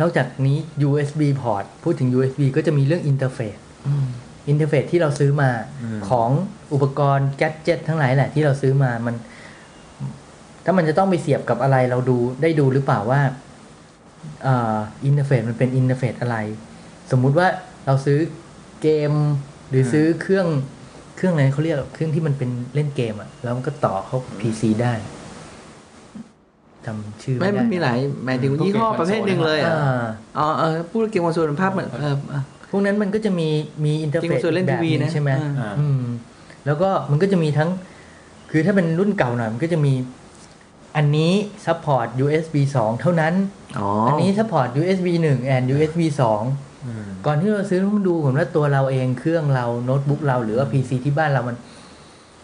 นอกจากนี้ USB port พูดถึง USB ก็จะมีเรื่อง interface อืม interface ที่เราซื้อมาอืมของอุปกรณ์ gadget ทั้งหลายแหละที่เราซื้อมามัน ถ้ามันจะต้องไปเสียบกับอะไรเราดูได้ดูหรือเปล่าว่าอ่า interface มันเป็น interface อะไร สมมุติว่าเราซื้อเกม หรือซื้อเครื่องเครื่องอะไรเขาเรียกเครื่องที่มันเป็นเล่นเกมอะแล้วมันก็ต่อเข้า PC ได้จำชื่อไม่ไม่ได้มันมีหลายหมายถึงยี่ห้อประเภทหนึ่งเลยอะอ่าอ๋อเออพูดเกมคอนโซลภาพเหมือนเออเออพวกนั้นมันก็จะมีมีอินเทอร์จริเฟงซส่วนเล่นแบทีบวีนี้นะใช่ไหมอ่าอ่าอืมแล้วก็มันก็จะมีทั้ง คือถ้าเป็นรุ่นเก่าหน่อยมันก็จะมีอันนี้ซัพพอร์ต USB 2 เท่านั้นอ๋ออัอันนี้ซัพพอร์ต USB 1 and USB 2อืม ก่อนที่เราซื้อต้องดูผมว่าตัวเราเองเครื่องเราโน้ตบุ๊กเราหรือว่า PC ที่บ้านเรามัน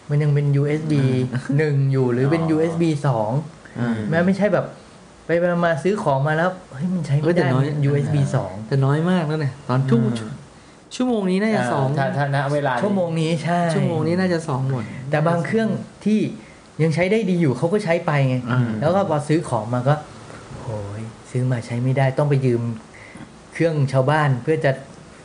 มันยังเป็น USB 1อยู่หรือเป็นอ๋อ USB 2อ่าแม้ไม่ใช่แบบ ไปๆมาซื้อของมาแล้วเฮ้ยมันใช้เฮ้ไม่ยแต่ได้น้อยมัน USB แต่น้อยมากแล้วเนี่ยตอนทุ่มอืมชั่วโมงนี้น่าจะสองถ้าถ้าณเวลา2ชั่วโมงนี้ใช่ชั่วโมงนี้น่าจะสองหมด แต่บางเครื่องที่ยังใช้ได้ดีอยู่เขาก็ใช้ไปไงอืมแล้วก็พอซื้อของมาก็โอ้ยซื้อมาใช้ไม่ได้ต้องไปยืม เครื่องชาวบ้านเพื่อจะ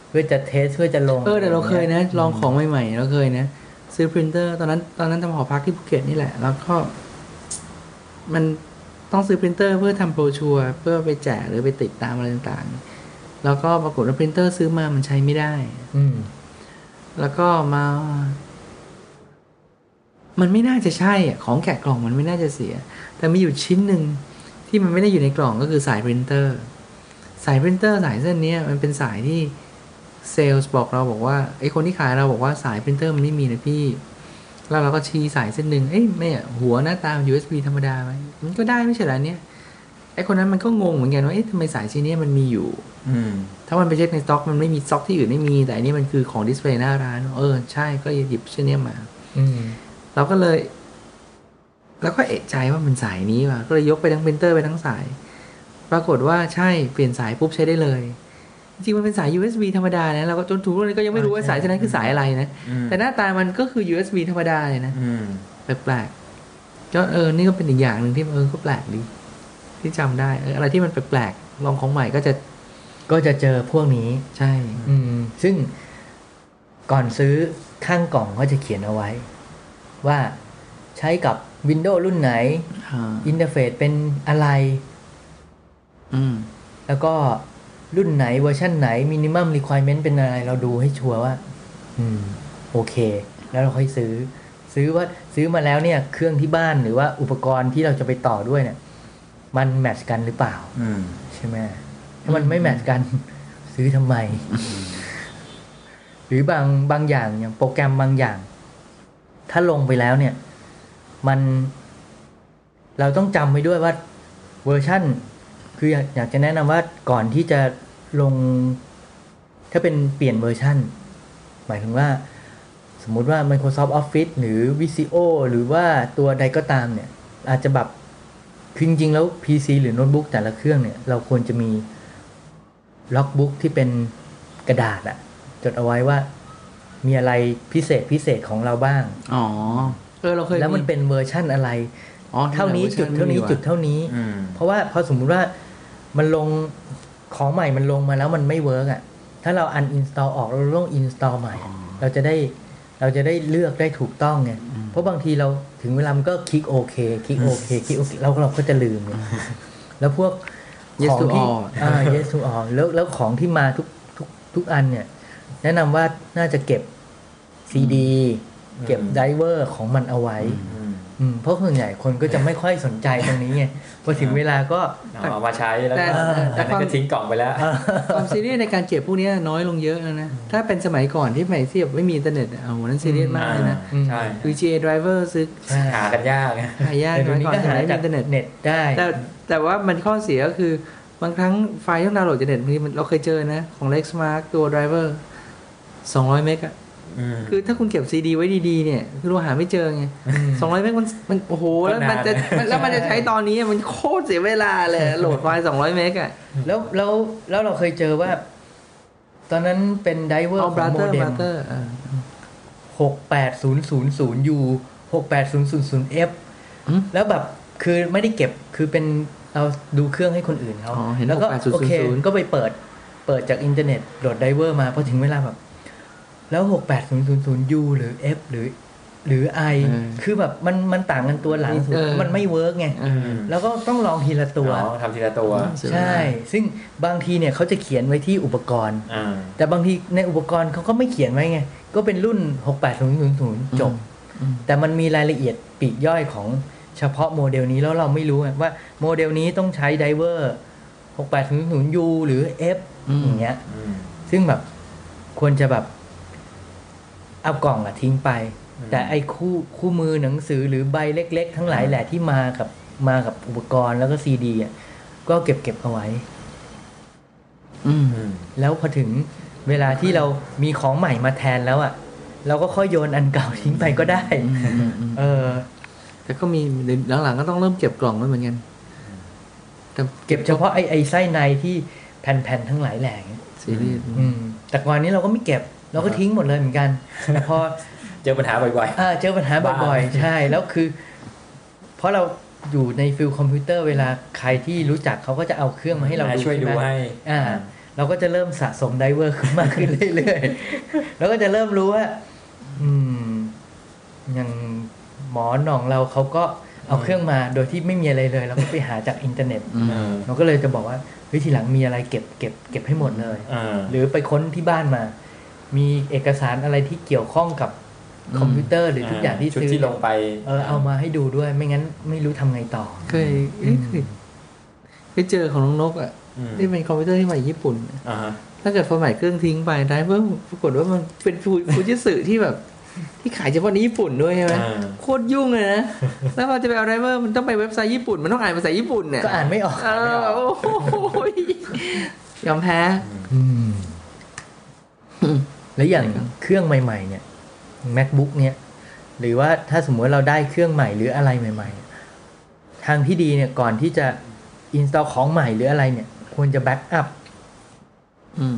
เพื่อจะ test เพื่อจะลง เออแต่เราเคยนะ ลองของใหม่ๆเราเคยนะ ซื้อพรินเตอร์ตอนนั้นตอนนั้นทำหอพักที่ภูเก็ตนี่แหละ แล้วก็มันต้องซื้อปรินเตอร์เพื่อทำโบรชัวร์เพื่อไปแจกหรือไปติดตามอะไรต่างๆ แล้วก็ปรากฏว่าปรินเตอร์ซื้อมามันใช้ไม่ได้ อืมแล้วก็มา มันไม่น่าจะใช่อะของแกะกล่องมันไม่น่าจะเสีย แต่มีอยู่ชิ้นหนึ่งที่มันไม่ได้อยู่ในกล่องก็คือสายปรินเตอร์ สายปรินเตอร์สายเส้นเนี้ยมันเป็นสายที่เซลล์บอกเราบอกว่าไอ้คนที่ขายเราบอกว่าสายปรินเตอร์มันไม่มีนะพี่ แล้วเราก็ชี้สายเส้นหนึ่งเอ้ยไม่อะหัวหน้าตา USB ธรรมดาไหมมันก็ได้ไม่ใช่เหรอเนี่ยไอ้คนนั้นมันก็งงเหมือนกันว่าเอ๊ะทำไมสายชิ้นเนี้ยมันมีอยู่ อืมถ้ามันไปเช็คในสต็อกมันไม่มีสต็อกที่อื่นไม่มี แต่อันนี้มันคือของ display หน้าร้าน เออใช่ก็หยิบชิ้นเนี้ยมา อืมเราก็เลย แล้วก็เอะใจว่ามันสายนี้ว่ะก็เลยยกไปทั้งปรินเตอร์ไปทั้งสาย ปรากฏว่าใช่เปลี่ยนสายปุ๊บใช้ได้เลย จริงๆมันเป็นสาย USB ธรรมดานะเราก็จนถึงวันนี้ก็ยังไม่รู้ว่าสายเส้นนั้นคือสายอะไรนะอืมแต่หน้าตามันก็คือ USB ธรรมดาเลยนะอืมแปลกๆก็เออนี่ก็เป็นอีกอย่างหนึ่งที่เออก็แปลกดีที่จำได้เอออะไรที่มันแปลกๆลองของใหม่ก็จะก็จะเจอพวกนี้ใช่ อืม ซึ่งก่อนซื้อข้างกล่องก็จะเขียนเอาไว้ ว่าใช้กับ Windows รุ่นไหนอ่า interface เป็นอะไรอืม แล้วก็รุ่นไหนเวอร์ชันไหนมินิมัมรีคว i เมนต์เป็นอะไร เราดูให้ชัวร์ว่า อืม โอเค แล้วเราค่อยซื้อ ซื้อว่าซื้อมาแล้วเนี่ย เครื่องที่บ้านหรือว่าอุปกรณ์ที่เราจะไปต่อด้วยเนี่ย มัน match กันหรือเปล่าอืมใช่ไหมถ้ามันไม่ match กัน ซื้อทำไม หรือบางบางอย่างอย่างโปรแกรมบางอย่าง ถ้าลงไปแล้วเนี่ย มัน เราต้องจำไว้ด้วยว่าเวอร์ชั่น คืออยากอยากจะแนะนำว่าก่อนที่จะลง ถ้าเป็นเปลี่ยนเวอร์ชันหมายถึงว่า สมมุติว่า Microsoft Office หรือ Visio หรือว่าตัวใดก็ตามเนี่ย อาจจะแบบคือจริงๆแล้ว PC หรือโน้ตบุ๊กแต่ละเครื่องเนี่ย เราควรจะมีlogbook ที่เป็นกระดาษอะจดเอาไว้ว่ามีอะไรพิเศษพิเศษของเราบ้าง อ๋อ เออเราเคยแล้วมันเป็นเวอร์ชั่นอะไร อ๋อ เวอร์ชันเท่านี้จุดเท่านี้ไม่มีว่ะจุดเท่านี้อืมเพราะว่าพอสมมุติว่า มันลงของใหม่มันลงมาแล้วมันไม่ work อะ ถ้าเรา uninstall ออกเราต้อง install ใหม่ เราจะได้เราจะได้เลือกได้ถูกต้องไง เพราะบางทีเราถึงเวลามันก็คลิกโอเคคลิกโอเคคลิกโอเคเราเราก็จะลืมไงแล้วพวก Yes ของ to ที่ all อ่า yes to all แล้วแล้วของที่มาทุกทุกทุกอันเนี่ย แนะนำว่าน่าจะเก็บซีดี เก็บ driver ของมันเอาไว้อืมอืม เพราะส่วนใหญ่คนก็จะไม่ค่อยสนใจตรงนี้ไงพอถึงเวลาก็เอาเอามาใช้แล้วแต่ก็แต่อันนั้นก็ทิ้งกล่องไปแล้วความซีเรียสในการเก็บพวกเนี้ยน้อยลงเยอะแล้วนะ ถ้าเป็นสมัยก่อนที่ใหม่ที่แบบไม่มีอินเทอร์เน็ตอะโอ้โหนั้นซีเรียสมากเลยนะอืมใช่ VGA driver ซื้อใช่หากันยากไงหายากแต่สเดี๋ยมัวยนี้ก่อนก็สหามัยไม่มีจากอินเทอร์เน็ตเน็ตได้ แต่แต่ว่ามันข้อเสียก็คือบางครั้งไฟล์ต้องดาวน์โหลดจากเน็ตบางทีมันเราเคยเจอนะ ของ Lexmark ตัว driver 200 เมกอะอืม คือถ้าคุณเก็บซีดีไว้ดีๆเนี่ยคือเราหาไม่เจอไงมสองร้อยเมกมันมันโอ้โหแล้วมันจะก็นานแล้วมันจะใช้ตอนนี้มันโคตรเสียเวลาเลยโหลดไฟล์สองร้อยเมกอะแล้วแล้วแล้วเราเคยเจอว่า ตอนนั้นเป็นไดเวอร์เอาขบอรางโมเตอร์เด็บมราเตอร์หกแปดศูนย์ศูนย์ศูนย์ยูหกแปดศูนย์ศูนย์ศูนย์ F อืมแล้วแบบคือไม่ได้เก็บคือเป็นเราดูเครื่องให้คนอื่นเขาอ๋อเห็นแล้วก็68000โอเคก็ไปเปิดเปิดจากอินเทอร์เน็ตโหลด driver มาพอถึงเวลาแบบ แล้วหกแปดศูนย์ศูนย์ศูนย์ U หรือ F หรือ หรือ I เออคือแบบมันมันต่างกันตัวหลังสุดเออมันไม่เวิร์กไงเออแล้วก็ต้องลองทีละตัวอ๋อทำทีละตัวเสียเวลาใช่ ซึ่งบางทีเนี่ยเขาจะเขียนไว้ที่อุปกรณ์อ่าแต่บางทีในอุปกรณ์เขาก็ไม่เขียนไว้ไง ก็เป็นรุ่น 68000 จบอืมแต่มันมีรายละเอียดปลีกย่อยของเฉพาะโมเดลนี้แล้วเราไม่รู้ไงว่าโมเดลนี้ต้องใช้ driver 6800U หรือ F อืมอย่างเงี้ยอืมซึ่งแบบควรจะแบบ เอากล่องอะทิ้งไปอืมแต่ไอ้คู่คู่มือหนังสือหรือใบเล็ก ๆ ทั้งหลายแหละที่มากับมากับอุปกรณ์แล้วก็ซีดีอะก็เก็บเก็บเอาไว้อืมอืมแล้วพอถึงเวลาที่เรามีของใหม่มาแทนแล้วอะเราก็ค่อยโยนอันเก่าทิ้งไปก็ได้อืมอืมอืมเออ แต่ก็มีหลังๆก็ต้องเริ่มเก็บกล่องด้วยเหมือนกันแต่เก็บเฉพาะไอ้ไอ้ไส้ในที่แผ่นๆทั้งหลายแหล่ซีรีส์อืมแต่ก่อนนี้เราก็ไม่เก็บ เราก็ทิ้งหมดเลยเหมือนกันแต่พอเจอปัญหาบ่อยอ่าเจอปัญหาบ่อยบ้างๆใช่ แล้วคือ เพราะเราอยู่ใน field คอมพิวเตอร์เวลาใครที่รู้จักเขาก็จะเอาเครื่องมาให้เราๆดูช่วยดูใช่ไหมให้อ่า เราก็จะเริ่มสะสม driver ขึ้นมากขึ้นเรื่อยๆ แล้วก็จะเริ่มรู้ว่า อืมอย่างหมอหน่องเราเขาก็เอาเครื่องมาโดยที่ไม่มีอะไรเลยเราก็ไปหาจากอินเทอร์เน็ตอืมเออเราก็เลยจะบอกว่าเฮ้ยทีหลังมีอะไรเก็บเก็บเก็บให้หมดเลยเออหรือไปค้นที่บ้านมา มีเอกสารอะไรที่เกี่ยวข้องกับคอมพิวเตอร์หรือทุกอย่างที่ชุดซื้อที่ลงไปเออเอามาให้ดูด้วยไม่งั้นไม่รู้ทำไงต่อเคยเอ๊ะเคยเคยเจอของน้องนกอะอืมที่เป็นคอมพิวเตอร์ที่มาจากญี่ปุ่นอ่าฮะถ้าเกิด format เครื่องทิ้งไปได้เพิ่มปรากฏว่ามันเป็นฟูฟูจิสึที่แบบ ที่ขายเฉพาะในญี่ปุ่นด้วยใช่ไหมอ่าโคตรยุ่งเลยนะแล้วพอจะไปเอา driver มันต้องไปเว็บไซต์ญี่ปุ่นมันต้องอ่านภาษาญี่ปุ่นเนี่ยก็อ่านไม่ออกเออโอ้โหยอมแพ้อืม แล้วอย่างเครื่องใหม่ ๆ เนี่ย macbook เนี่ย หรือว่าถ้าสมมติเราได้เครื่องใหม่หรืออะไรใหม่ ๆ ทางที่ดีเนี่ยก่อนที่จะ install ของใหม่หรืออะไรเนี่ย ควรจะ back up อืม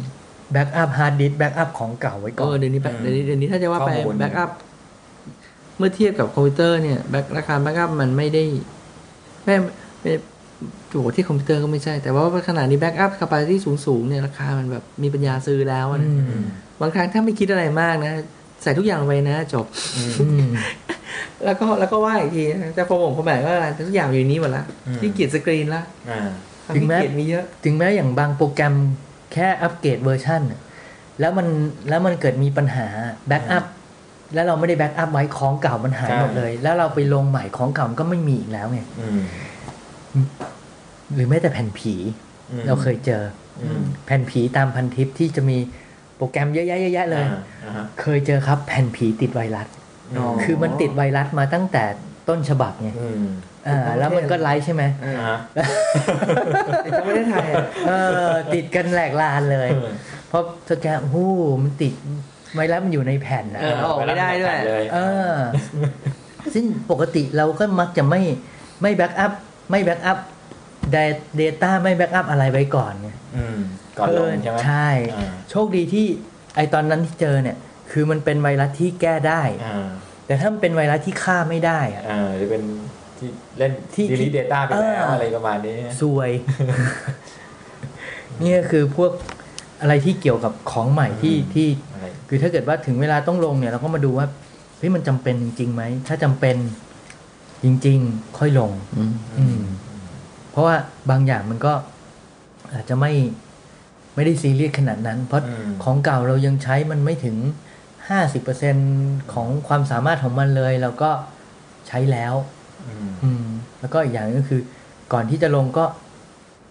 back up hard disk back up ของเก่าไว้เอก่ออนเดี๋ยวนี้ back เดี๋ยวนี้เดี๋ยวนี้ถ้าจะว่าไปข้อมูล backup เมื่อเทียบกับคอมพิวเตอร์เนี่ย back ราคา backup มันไม่ได้ไม่ไม่ โอ้โหที่คอมพิวเตอร์ก็ไม่ใช่ แต่ว่าขนาดนี้ backup capacity สูงสูงๆเนี่ยราคามันแบบมีปัญญาซื้อแล้วอะนะอืมบางครั้งถ้าไม่คิดอะไรมากนะ ใส่ทุกอย่างลงไปนะจบอืมแล้วก็แล้วก็ว่าอีกทีนะจะพอผมพอ back ก็อะไรทุกอย่างอยู่ในนี้หมดละอืมขี้เกียจสกรีนละอ่าความถึงขี้แม้เกียจมีเยอะ ถึงแม้อย่างบางโปรแกรมแค่ upgrade version น่ะแล้วมันแล้วมันเกิดมีปัญหา backup แล้วเราไม่ได้ backup ไว้ของเก่ามันหายใช่หมดเลย แล้วเราไปลงใหม่ของเก่ามันก็ไม่มีอีกแล้วไงอืม หรือแม้แต่แผ่นผีอืมเราเคยเจออืมแผ่นผีตามพันทิปที่จะมีโปรแกรมเยอะแยะเยอะแยะเลยอ่าอ่าฮะเคยเจอครับแผ่นผีติดไวรัสอ๋อคือมันติดไวรัสมาตั้งแต่ต้นฉบับไงอืมอ่าแล้วมันก็ไลฟ์ใช่ไหมเอออ่าฮะจะไม่ได้ถ่ายอะเออติดกันแหลกลานเลยเออเพราะสแกนโอ้โหมันติดไวรัสมันอยู่ในแผ่นนะเออเอาออกไม่ได้ด้วยเลยเออซึ่งปกติเราก็มักจะไม่ไม่ backup ไม่ backup data ไม่ backup อะไรไว้ก่อนไงอืมก่อนลงใช่ไหมใช่อ่าโชคดีที่ไอตอนนั้นที่เจอเนี่ย คือมันเป็นไวรัสที่แก้ได้อ่าแต่ถ้ามันเป็นไวรัสที่ฆ่าไม่ได้อะอ่าหรือเป็นที่เล่นที่ delete data ไปแล้วเออออะไรประมาณนี้ซวย นี่ก็คือพวกอะไรที่เกี่ยวกับของใหม่ที่ที่อะไรคือถ้าเกิดว่าถึงเวลาต้องลงเนี่ย เราก็มาดูว่าเฮ้ยมันจำเป็นจริงๆไหมถ้าจำเป็นจริง ๆ ค่อยลง อืมอืม เพราะว่าบางอย่างมันก็อาจจะไม่ไม่ได้ซีเรียสขนาดนั้น เพราะอืมของเก่าเรายังใช้มันไม่ถึงห้าสิบเปอร์เซ็นของความสามารถของมันเลยเราก็ใช้แล้วอืมอืมแล้วก็อีกอย่างก็คือ ก่อนที่จะลงก็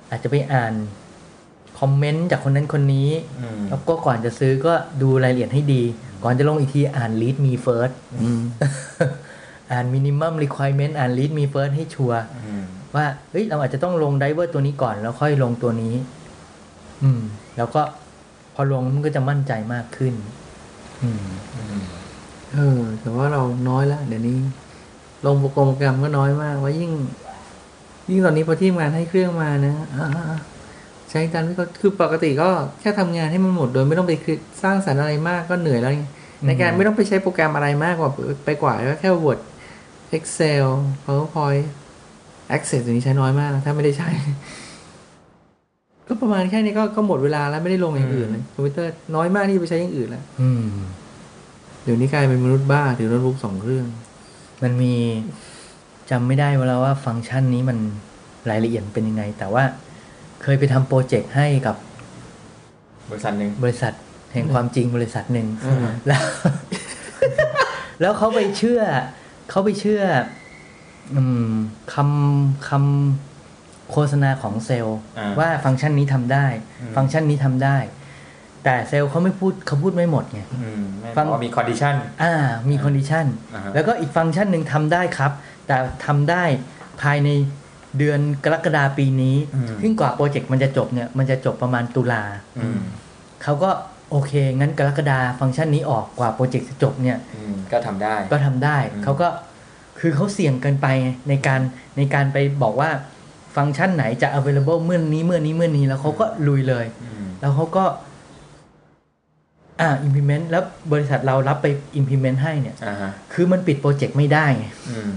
อาจจะไปอ่านคอมเมนต์จากคนนั้นคนนี้อืมแล้วก็ก่อนจะซื้อก็ดูรายละเอียดให้ดี ก่อนจะลงอีกทีอ่าน read me first อืมอ่าน minimum requirement อ่าน read me first ให้ชัวร์อืม ว่าเฮ้ยเราอาจจะต้องลงไดเวอร์ตัวนี้ก่อน แล้วค่อยลงตัวนี้ อืม แล้วก็พอลงมันก็จะมั่นใจมากขึ้น อืมอืมเออ แต่ว่าเราน้อยแล้วเดี๋ยวนี้ ลงโปรแกรมก็น้อยมาก ว่ายิ่ง ยิ่งตอนนี้พอที่ทำงานให้เครื่องมานะอ่าใช้ตามที่เขาคือปกติก็แค่ทำงานให้มันหมดโดยไม่ต้องไปคิดสร้างสรรค์อะไรมากก็เหนื่อยแล้วไงในการไม่ต้องไปใช้โปรแกรมอะไรมากกว่าไปกว่าก็แค่ Word Excel PowerPoint Access ตัวนี้ใช้น้อยมากนะถ้าไม่ได้ใช้ ก็ประมาณแค่นี้ก็ก็หมดเวลาแล้วไม่ได้ลงอย่างอื่นเลยคอมพิวเตอร์น้อยมากที่จะไปใช้อย่างอื่นแล้วอืมเดี๋ยวนี้กลายเป็นมนุษย์บ้าถือโน้ตบุ๊กสองเครื่อง มันมีจำไม่ได้ว่าแล้วว่าฟังก์ชันนี้มันรายละเอียดเป็นยังไง แต่ว่าเคยไปทำ project ให้กับบริษัทหนึ่งบริษัทแห่งความจริงบริษัทหนึ่งอืมแล้ว แล้วเขาไปเชื่อเขาไปเชื่ออืม คำคำโฆษณาของเซลล์อ่าว่าฟังก์ชันนี้ทำได้อืมฟังก์ชันนี้ทำได้ แต่เซลล์เขาไม่พูดเขาพูดไม่หมดไงอืมไม่ฟังพอมี condition อ่า มี conditionอ่าฮะแล้วก็อีกฟังก์ชันหนึ่งทำได้ครับ แต่ทำได้ภายในเดือนกรกฎาปีนี้ ซึ่งกว่าโปรเจกต์มันจะจบเนี่ย มันจะจบประมาณตุลาอืมเขาก็โอเค งั้นกรกฎาฟังก์ชันนี้ออกกว่าโปรเจกต์จะจบเนี่ยอืมก็ทำได้ ก็ทำได้อืมเขาก็ คือเขาเสี่ยงเกินไปไงในการในการไปบอกว่าฟังก์ชันไหนจะ available เมื่อนี้เมื่อนี้เมื่อนี้แล้วเขาก็ลุยเลยอืมแล้วเขาก็อ่า implement แล้วบริษัทเรารับไป implement ให้เนี่ยอ่าฮะคือมันปิดโปรเจกต์ไม่ได้ไงอืม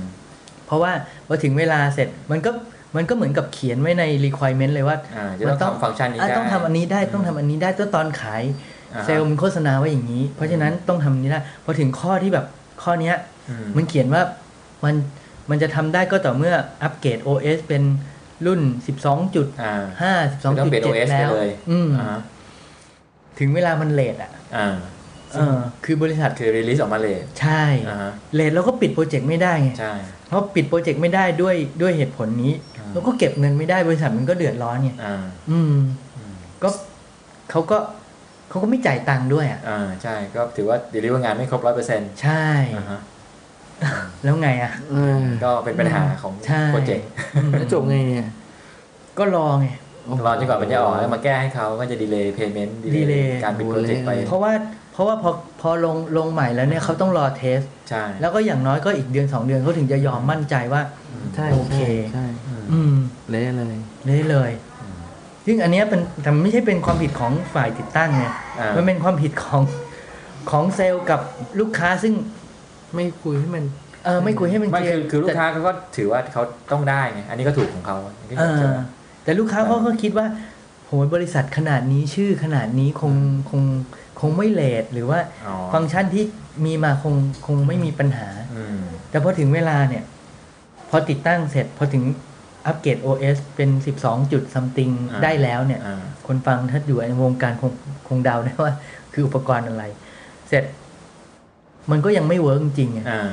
เพราะว่าพอถึงเวลาเสร็จมันก็มันก็เหมือนกับเขียนไว้ใน requirement เลยว่าอ่าจะต้องทำฟังก์ชันนี้อะได้ต้องทำอันนี้ได้ต้องทำอันนี้ได้ต้องตอนขายอ่าฮะเซลล์มันโฆษณาไว้อย่างนี้ เพราะฉะนั้นต้องทำอันนี้ได้พอถึงข้อที่แบบข้อเนี้ยอืมมันเขียนว่า มันมันจะทำได้ก็ต่อเมื่ออัปเกรด OS เป็นรุ่น 12จุดอ่าห้าไม่ต้องเปลี่ยน12.7 OS แล้วไปเลยอืมอ่าถึงเวลามัน late อะอ่าเออคือบริษัทคือ release ออกมาเลยใช่อ่าฮะ late เราก็ปิด project ไม่ได้ไงใช่เพราะปิด project ไม่ได้ด้วยด้วยเหตุผลนี้อ่าแล้วก็เก็บเงินไม่ได้บริษัทมันก็เดือดร้อนไงอ่าอืมอืมก็เขาก็เขาก็ไม่จ่ายตังค์ด้วยอะอ่าใช่ก็ถือว่า deliver งานไม่ครบร้อยเปอร์เซ็นต์ใช่อ่าฮะ แล้วไงอะเออก็เป็นปัญหาของใช่ project แล้วจบไงเนี่ย ก็รอไงรอจนกว่ามันจะออกแล้วมาแก้ให้เขาก็จะดีเลย์เพย์เมนต์ดีเล delay ย์การปิดโปรเจกต์ไป เพราะว่าเพราะว่าพอพอลงลงใหม่แล้วเนี่ยเขาต้องรอ test ใช่แล้วก็อย่างน้อยก็อีกเดือนสองเดือนเขาถึงจะยอมมั่นใจว่าใช่โอเคใช่อืมอืมเละเลยได้เลยอืมซึ่งอันเนี้ยเป็นแต่มันไม่ใช่เป็นความผิดของฝ่ายติดตั้งไงอ่ามันเป็นความผิดของของเซลล์กับลูกค้าซึ่ง ไม่คุยให้มันเออไม่คุยให้มันไม่เคลียคือร์คือลูกแต่ค้าเขาก็ถือว่าเขาต้องได้ไงอันนี้ก็ถูกของเขาอันนี้ก็เอถูกอแต่ลูกค้าเขาก็คิดว่าโหบริษัทขนาดนี้ชื่อขนาดนี้คงคงคงไม่เลทหรือว่าอ๋อฟังก์ชันที่มีมาคงคงไม่มีปัญหาอืมแต่พอถึงเวลาเนี่ย พอติดตั้งเสร็จ พอถึงอัปเกรด OS เป็น 12 จุด something อ่าได้แล้วเนี่ยอ่าคนฟังถ้าอยู่ในวงการคงคงเดาได้ว่า คืออุปกรณ์อะไร เสร็จ มันก็ยังไม่ work จริงๆอะอ่า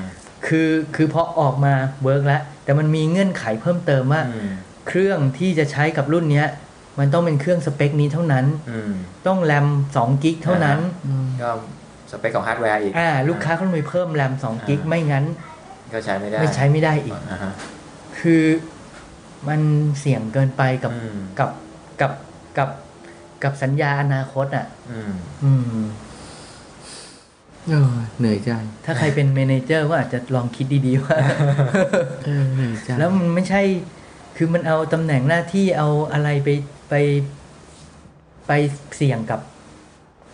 คือคือพอออกมา work แล้ว แต่มันมีเงื่อนไขเพิ่มเติมว่าอืมเครื่องที่จะใช้กับรุ่นเนี้ย มันต้องเป็นเครื่องสเปคนี้เท่านั้นอืมต้องแรม2 gig เท่านั้นก็สเปคของฮาร์ดแวร์อีกอ่าลูกค้าเขาต้องไปเพิ่มแรม2 gig อ่าไม่งั้น ก็ใช้ไม่ได้ไม่ใช้ไม่ได้อีกอ่าฮะคือมันเสี่ยงเกินไปกับอืมกับกับกับกับสัญญาอนาคตอะ อืม อืม เออเหนื่อยใจ ถ้าใครเป็น manager ก็อาจจะลองคิดดีๆว่าเออเหนื่อยใจแล้วมันไม่ใช่ คือมันเอาตำแหน่งหน้าที่เอาอะไรไปไปไปเสี่ยงกับ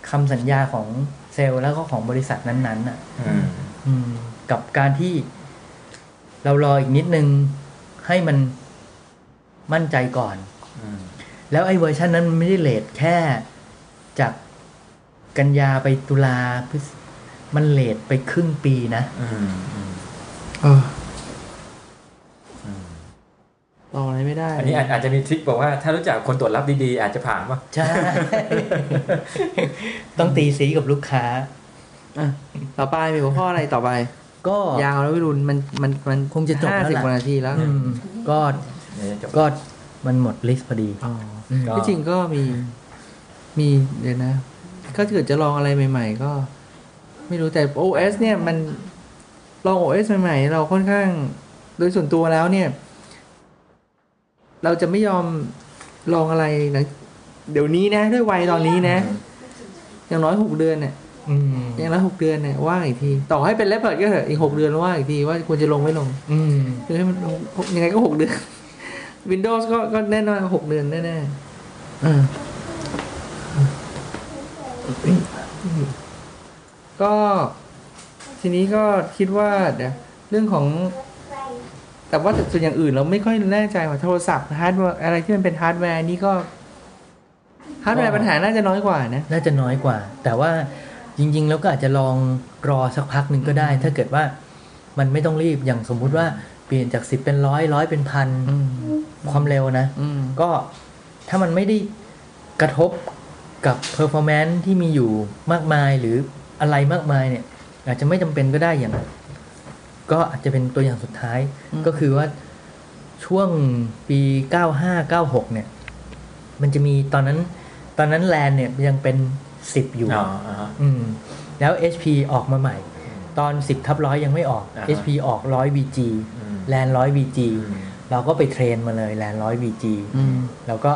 คำสัญญาของเซลล์แล้วก็ของบริษัทนั้นๆอะอืมอืมกับการที่เรารออีกนิดนึงให้มันมั่นใจก่อนอืมแล้วไอ้เวอร์ชันนั้นมันไม่ได้เลทแค่จากกันยาไปตุลาพฤษ มันเลทไปครึ่งปีนะอืมอืมเอออืมรออะไรไม่ได้ อันนี้อาจอาจจะมีทริคบอกว่าถ้ารู้จักคนตรวจรับดีๆ อาจจะผ่านว่าใช่ ต้องตีสีกับลูกค้าอะต่อไปมีหัวข้ออะไรต่อไป ก็ยาวแล้ววิรุณมันมันมันคงจะจบห้าแล้วสิบล่ะกว่านาทีแล้วอืมก็เนี่ยจบก็มันหมดลิสต์พอดีอ๋ออืมก็ที่จริงก็มี มีเดี๋ยวนะ ก็เกิดจะลองอะไรใหม่ ๆ ก็ ไม่รู้แต่ OS เนี่ยมันลอง OS ใหม่ๆเราค่อนข้างโดยส่วนตัวแล้วเนี่ย เราจะไม่ยอมลองอะไรนะเดี๋ยวนี้นะ ด้วยวัยตอนนี้นะ อย่างน้อยหกเดือนเนี่ยอืมอย่างน้อยหกเดือนเนี่ยว่ากันอีกที ต่อให้เป็น Leopard ก็เถอะอีกหกเดือนว่ากันอีกทีว่าควรจะลงไม่ลง อืมคือให้มันยังไงก็หกเดือน Windows ก็ก็แน่นอนหกเดือนแน่ๆอ่า ก็ทีนี้ก็คิดว่าเดี๋ยวเรื่องของ แต่ว่าส่วนอย่างอื่นเราไม่ค่อยแน่ใจว่าโทรศัพท์ฮาร์ดแวร์อะไรที่มันเป็นฮาร์ดแวร์นี่ก็ฮาร์ดแวร์ปัญหาน่าจะน้อยกว่านะน่าจะน้อยกว่า แต่ว่าจริง ๆ แล้วก็อาจจะลองรอสักพักหนึ่งก็ได้ ถ้าเกิดว่ามันไม่ต้องรีบอย่างสมมุติว่าเปลี่ยนจากสิบเป็นร้อยร้อยเป็นพันอืมความเร็วนะอืมก็ถ้ามันไม่ได้กระทบกับ performance ที่มีอยู่มากมายหรือ อะไรมากมายเนี่ย อาจจะไม่จำเป็นก็ได้อย่าง ก็อาจจะเป็นตัวอย่างสุดท้าย ก็คือว่าช่วงปี 95 96 เนี่ย มันจะมีตอนนั้น ตอนนั้นแลนเนี่ยยังเป็น 10 อยู่อ๋ออ่าฮะอืมแล้ว HP ออกมาใหม่ ตอน 10ทับร้อยยังไม่ออกอ่าฮะ HP ออก100 VG อืมแลน100 VG อืมเราก็ไปเทรนมาเลยแลน100 VG อืมแล้วก็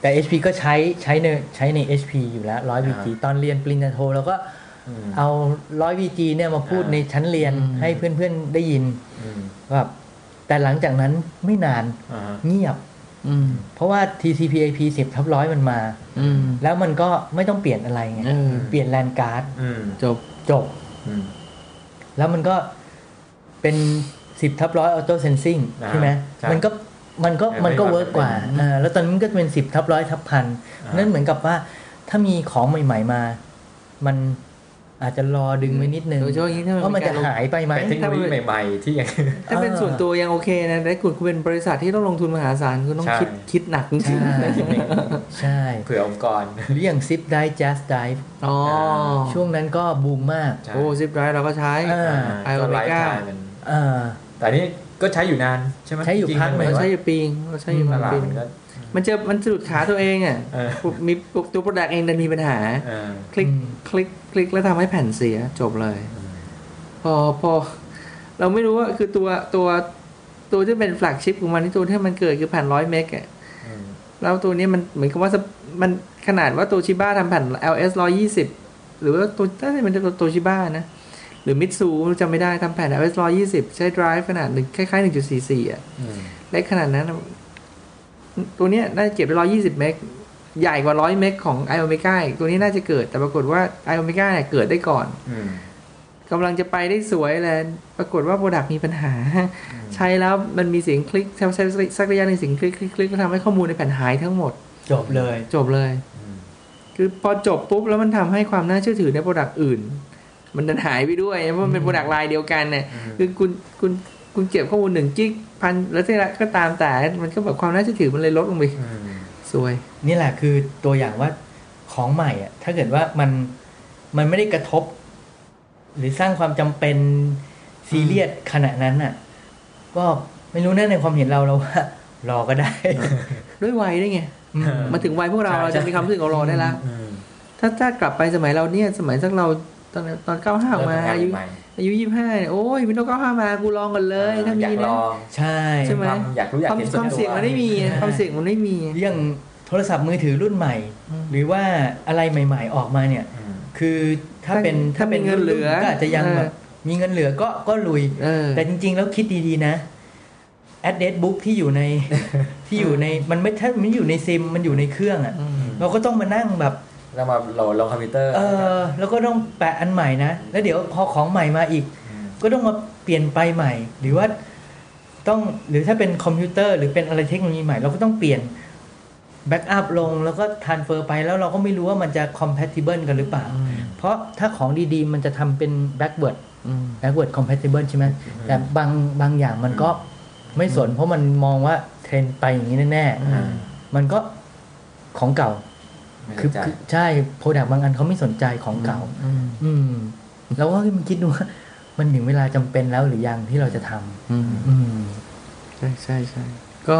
แต่ HP ก็ใช้ใช้ในใช้ใน HP อยู่แล้ว100 VG ตอนเรียนปริญญาโทเราก็ อืมเอา100 VG เนี่ยมาพูดอ่าในชั้นเรียนอืมให้เพื่อนๆได้ยินอืมแบบแต่หลังจากนั้นไม่นานอ่าฮะเงียบอืมเพราะว่า TCP/IP 10ทับร้อยมันมาอืมแล้วมันก็ไม่ต้องเปลี่ยนอะไรไงเออเปลี่ยน LAN card อืมจบจบอืมแล้วมันก็เป็น10ทับร้อย auto sensing อ่าใช่ไหมใช่มันก็มันก็เออมันก็ไม่ work กว่าไม่อ่าแล้วตอนนี้มันก็เป็น10ทับร้อยทับพันอ่านั่นั่นเหมือนกับว่าถ้ามีของใหม่ ๆมา มัน อาจจะรอดึงไว้นิดนึงโดยเฉพาะอย่างยิ่งถ้ามันว่ามันมีกาจะรลงหายไปไหมเป็นเทคโนโลยีใหม่ ๆ ที่ยังถ้าเป็นเออส่วนตัวยังโอเคนะแต่คุณคุณเป็นบริษัทที่ต้องลงทุนมหาศาลคุณต้องใช่คิดคิดหนักจริงใช่ใช่เผื่อองค์กรหรืออย่างซิปได Just Dive ๆอ๋อช่วงนั้นก็บูมมากใช่โอ้ซิปไดรฟ์เราก็ใช้อ่าไอโอก็เมไลฟ์ก้าไทม์มันอ่าแต่นี่ก็ใช้อยู่นานใช่ไหมใช้อยู่จริงๆพักหนึ่งมัเรานใช้อยู่ปีเราใช้อยู่ตประมาณลาดปีมันก็ มันจะมันจะหลุดขาตัวเองอะเออมีตัว product เองดันมีปัญหาเออคลิกอืมคลิกคลิกแล้วทำให้แผ่นเสียจบเลย พอพอ เราไม่รู้ว่าคือตัวตัวตัวที่เป็น flagship ของมันที่ตัวที่มันเกิดคือแผ่นร้อยเมกอะอืมแล้วตัวนี้มันเหมือนกับว่าสเปมันขนาดว่าตัวชิบ้าทำแผ่น LS ร้อยี่สิบหรือว่าตัวถ้าจะเป็นตัวโตชิบ้านะ หรือมิตซูจำไม่ได้ทำแผ่น LS ร้อยยี่สิบใช้ drive ขนาดหนึ่งคล้ายๆหนึ่งจุดสี่สี่อะอืมเล็กขนาดนั้นอะ ตัวเนี้ยน่าจะเก็บได้ร้อยยี่สิบเมกใหญ่กว่าร้อยเมกของ Iomega ตัวนี้น่าจะเกิดแต่ปรากฏว่า Iomega เนี่ยเกิดได้ก่อนอืมกำลังจะไปได้สวยแล้วปรากฏว่า product มีปัญหา ใช้แล้วมันมีเสียงคลิกใช้ใช้สักระยะหนึ่งเสียงคลิกคลิกคลิกก็ทำให้ข้อมูลในแผ่นหายทั้งหมด จบเลย จบเลยอืมคือพอจบปุ๊บแล้วมันทำให้ความน่าเชื่อถือใน product อื่น มันดันหายไปด้วยเพราะมันเป็น product line เดียวกันเนี่ยคือคุณคุณ คุณเก็บข้อมูลหนึ่งจิกพันแล้วที่ละก็ตามแต่มันก็แบบความน่าเชื่อถือมันเลยลดลงไปอืมสวย นี่แหละคือตัวอย่างว่าของใหม่อะ ถ้าเกิดว่ามันมันไม่ได้กระทบ หรือสร้างความจำเป็นซีเรียสขณะนั้นอะ ก็ไม่รู้นะในความเห็นเราเราว่ารอก็ได้ ด้วยวัยด้วยไงอืมมาถึงวัยพวกเราใช่เราจะมีความรู้สึกเรารอได้ละอืมถ้าถ้ากลับไปสมัยเราเนี่ย สมัยสักเรา ตอนตอนเก้าห้าออกมาเริ่ทำงนอายุใหม่อายุยี่ห้าเนี่ยโอ้ยวินโดว์เก้าห้ามากูลองกันเลยถ้าอมียากนะลองใช่ใช่ไหมความอยากรู้อยากความเห็นความเสี่ยงมันไม่มีไงความเสี่ยงมันไม่มีเรื่องโทรศัพท์มือถือรุ่นใหม่อืมหรือว่าอะไรใหม่ ๆออกมาเนี่ยอืมคือถ้าเป็นถ้ามีเงินเหลือก็อาจจะยังเออแบบมีเงินเหลือก็ก็ลุยเออแต่จริง ๆ แล้วคิดดีๆนะ address book ที่อยู่ในที่อยู่ในมันไม่ถ้ามันอยู่ในซิมมันอยู่ในเครื่องอะ่ะอืมเราก็ต้องมานั่งแบบ แล้วมาโหลดลงคอมพิวเตอร์เออแล้วก็ต้องแปะอันใหม่นะ แล้วเดี๋ยวพอของใหม่มาอีกมันก็ต้องมาเปลี่ยนไปใหม่ หรือว่าต้องหรือถ้าเป็นคอมพิวเตอร์หรือเป็นอะไรเทคโนโลยีใหม่เราก็ต้องเปลี่ยน backup ลงแล้วก็ท r านเฟอร์ไปแล้วเราก็ไม่รู้ว่ามันจะ compatible กันหรือเปล่า เพราะถ้าของดีๆ มันจะทำเป็น backward อืม backward compatible ใช่ไหมแต่บางบางอย่างมันก็ไม่สน เพราะมันมองว่าเทรนด์ไปอย่างนี้แน่อืมๆมันก็ของเก่าไม่ คือเข้าใจคือใช่ product บางอันเขาไม่สนใจของเก่า อืมอืมแล้วก็มันคิดดูว่ามันถึงเวลาจำเป็นแล้วหรือยังที่เราจะทอืมำอืมใช่ใช่ใช่ก็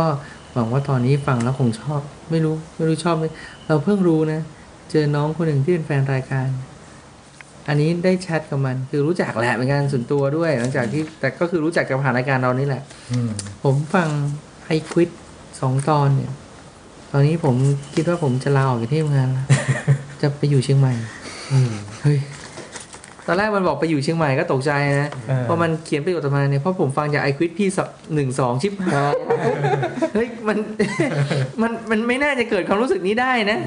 หวังว่าตอนนี้ฟังแล้วคงชอบ ไม่รู้ไม่รู้ชอบไหมเราเพิ่งรู้นะ เจอน้องคนหนึ่งที่เป็นแฟนรายการ อันนี้ได้แชทกับมัน คือรู้จักแหละเป็นการส่วนตัวด้วย หลังจากที่แต่ก็คือรู้จักจากผ่านรายการเรานี่แหละอืมผมฟังไอควิดสองตอนเนี่ย ตอนนี้ผมคิดว่าผมจะลาออกจากที่ทำงานแล้วจะไปอยู่เชียงใหม่อืมเฮ้ยตอนแรกมันบอกไปอยู่เชียงใหม่ก็ตกใจนะเออพอมันเขียนประโยชน์ออกมาเนี่ยเพราะผมฟังจากไอควิดพี่หนึ่งสองชิปหายเฮ้ยมันมันมันไม่น่าจะเกิดความรู้สึกนี้ได้นะ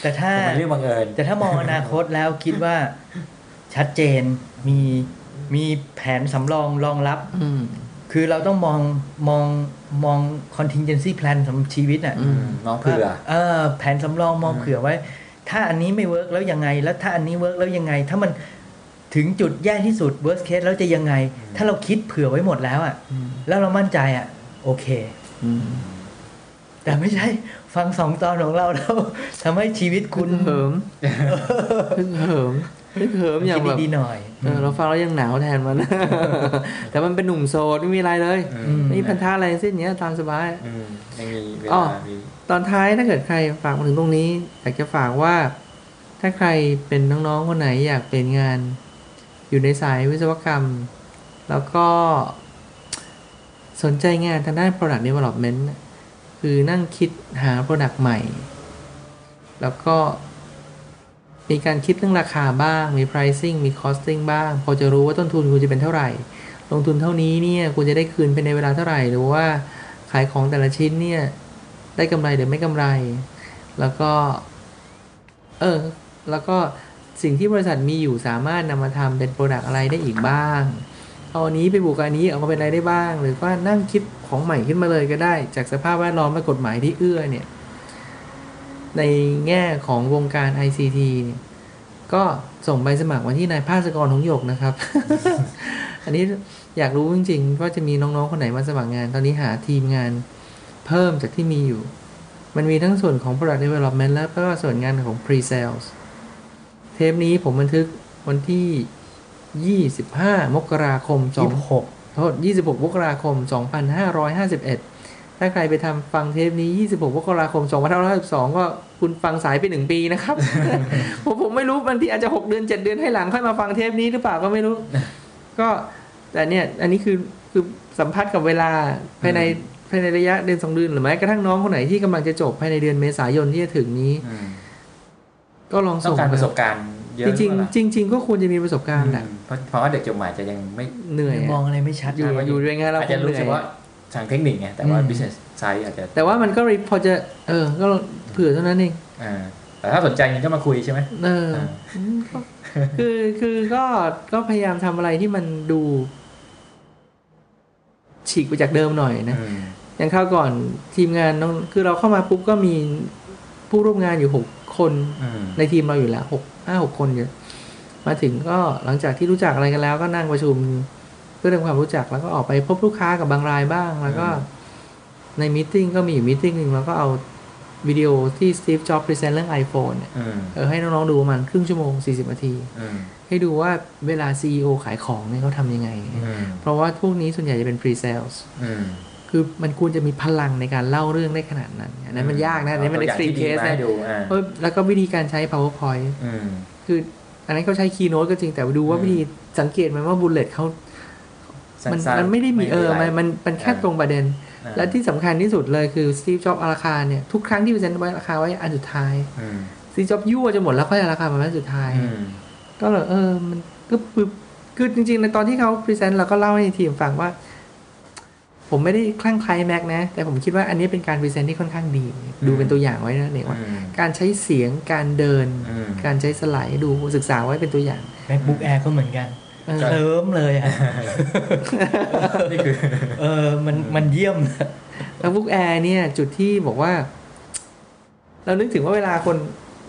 แต่ถ้ามันเรื่องบังเอิญแต่ถ้ามองอนาคตแล้วคิดว่าชัดเจนมีมีแผนสำรองรองรับอืม คือเราต้องมองมองมอง contingency plan สำหรับชีวิตอะอืมน้องเผื่อเออแผนสำรองมองอืมเผื่อไว้ ถ้าอันนี้ไม่ work แล้วยังไง แล้วถ้าอันนี้ work แล้วยังไง ถ้ามันถึงจุดแย่ที่สุด worst case แล้วจะยังไง ถ้าเราคิดเผื่อไว้หมดแล้วอะอืมแล้วเรามั่นใจอะ โอเคอืมแต่ไม่ใช่ฟังสองตอนของเราแล้วทำให้ชีวิตคุคุณณเหิมพึงเหิม พึงเหิมอย่างคิดแบบดีๆหน่อยเออเราฟังแล้วยังหนาวแทนมันแต่มันเป็นหนุ่มโสดไม่มีอะไรเลยอืมไม่มีพันธะอะไรทั้งสิ้นเนี้ยตามสบายอืมยังมีเวอ๋อลามีตอนท้ายถ้าเกิดใครฝากมาถึงตรงนี้อยากจะฝากว่า ถ้าใครเป็นน้องๆคนไหนอยากเป็นงาน อยู่ในสายวิศวกรรม แล้วก็สนใจงานทางด้าน product development น่ะคือนั่งคิดหา product ใหม่ แล้วก็ มีการคิดเรื่องราคาบ้าง มี pricing มี costing บ้าง พอจะรู้ว่าต้นทุนคุณจะเป็นเท่าไหร่ ลงทุนเท่านี้เนี่ยคุณจะได้คืนภายในเวลาเท่าไหร่ หรือว่าขายของแต่ละชิ้นเนี่ยได้กำไรหรือไม่กำไร แล้วก็ เออ แล้วก็สิ่งที่บริษัทมีอยู่สามารถนำมาทำเป็นโปรดักต์อะไรได้อีกบ้าง เอาอันนี้ไปบวกกับอันนี้เอามาเป็นอะไรได้บ้าง หรือว่านั่งคิดของใหม่ขึ้นมาเลยก็ได้ จากสภาพแวดล้อมและกฎหมายที่เอื้อเนี่ย ในแง่ของวงการ ICT เนี่ยก็ส่งใบสมัครมาที่นายภาสกรหงหยกนะครับ อันนี้อยากรู้จริงๆว่าจะมีน้องๆคนไหนมาสมัครงาน ตอนนี้หาทีมงานเพิ่มจากที่มีอยู่ มันมีทั้งส่วนของ product development แล้วก็ส่วนงานของ pre-sales เทปนี้ผมบันทึกวันที่ 25 มกราคมยี่สิบหกโทษ 26 มกราคม 2551 ถ้าใครไปทำฟังเทปนี้ 26 มกราคม 2552 ก็ คุณฟังสายไปหนึ่งปีนะครับ ผมผมไม่รู้บางทีอาจจะ6เดือน7เดือนให้หลังค่อยมาฟังเทปนี้หรือเปล่าก็ไม่รู้ ก็แต่เนี่ย อันนี้คือคือสัมผัสกับเวลาภายในภายในระยะเดือนสองเดือนหรือแม้กระทั่งน้องคนไหนที่กำลังจะจบภายในเดือนเมษายนที่จะถึงนี้อืมก็ลองต้องส่งการประสบการณ์เยอะจริงหอเปล่าๆจริงๆก็ควรจะมีประสบการณ์แหละอืมเพราะเพราะว่าเด็กจบใหม่จะยังไม่เหนื่อยมองอะอะไรไม่ชัดอยู่ใช่อยู่ด้วยไงเราอาจคจะงเหรู้นื่อสึกยว่าทางเทคนิคไงแต่ว่าอืม business side อาจจะแต่ว่ามันก็พอจะเออก็ เผื่อเท่านั้นเองอ่าแต่ถ้าสนใจงั้นก็มาคุยใช่ไหมเอออ่าอืมก็คือคือก็ก็พยายามทำอะไรที่มันดู ฉีกไปจากเดิมหน่อยนะอืมอย่างคราวก่อนทีมงานน้องคือเราเข้ามาปุ๊บก็มีผู้ร่วมงานอยู่หกคนอืมในทีมเราอยู่แล้วหกห้าหกคนอยู่มาถึงก็หลังจากที่รู้จักอะไรกันแล้วก็นั่งประชุม เพื่อทำความรู้จักแล้วก็ออกไปพบลูกค้ากับบางรายบ้าง แล้วก็ใน meeting ก็มีอยู่ meeting หนึ่งแล้วก็เอา วิดีโอที่ Steve Jobs present เรื่อง iPhone เนี่ยอืมเออให้น้องๆดูประมาณครึ่งชั่วโมง 40นาทีอืมให้ดูว่าเวลา CEO ขายของเนี่ยเขาทำยังไงอืมเพราะว่าพวกนี้ส่วนใหญ่จะเป็น pre sales อืมคือมันควรจะมีพลังในการเล่าเรื่องได้ขนาดนั้นอันนั้นมันยากนะอันนี้มันตัวอย่าง extreme ที่ดี case มาให้นะดูอ่าเออแล้วก็วิธีการใช้ PowerPoint อืมคืออันนั้นเขาใช้ Keynote ก็จริงแต่ดูว่าอืมวิธีสังเกตไหมว่า bullet เขามันสั้นๆมันไม่ได้มีเออะไรมันมันมันแค่อ่าตรงประเด็นอ่า และที่สำคัญที่สุดเลยคือ Steve Jobs เอาราคาเนี่ยทุกครั้งที่ present ไว้ราคาไว้อันสุดท้ายอืม Steve Jobs ยั่วจะหมดแล้วค่อยเอาราคามาไว้อันสุดท้ายอืมก็เลยเออมันก็คือคือจริงๆในตอนที่เขา present เราก็เล่าให้ทีมฟังว่า ผมไม่ได้คลั่งไคล้ Mac นะ แต่ผมคิดว่าอันนี้เป็นการ present ที่ค่อนข้างดี ดูเป็นตัวอย่างไว้นะเนี่ยว่าอืมการใช้เสียงการเดินอืมการใช้สไลด์ดูศึกษาไว้เป็นตัวอย่าง MacBook Air ก็เหมือนกัน เออเคลิ้มเลยอะนี่คือเออมันมันเยี่ยมแล้วบุ๊กแอร์เนี่ย จุดที่บอกว่า เรานึกถึงว่าเวลาคน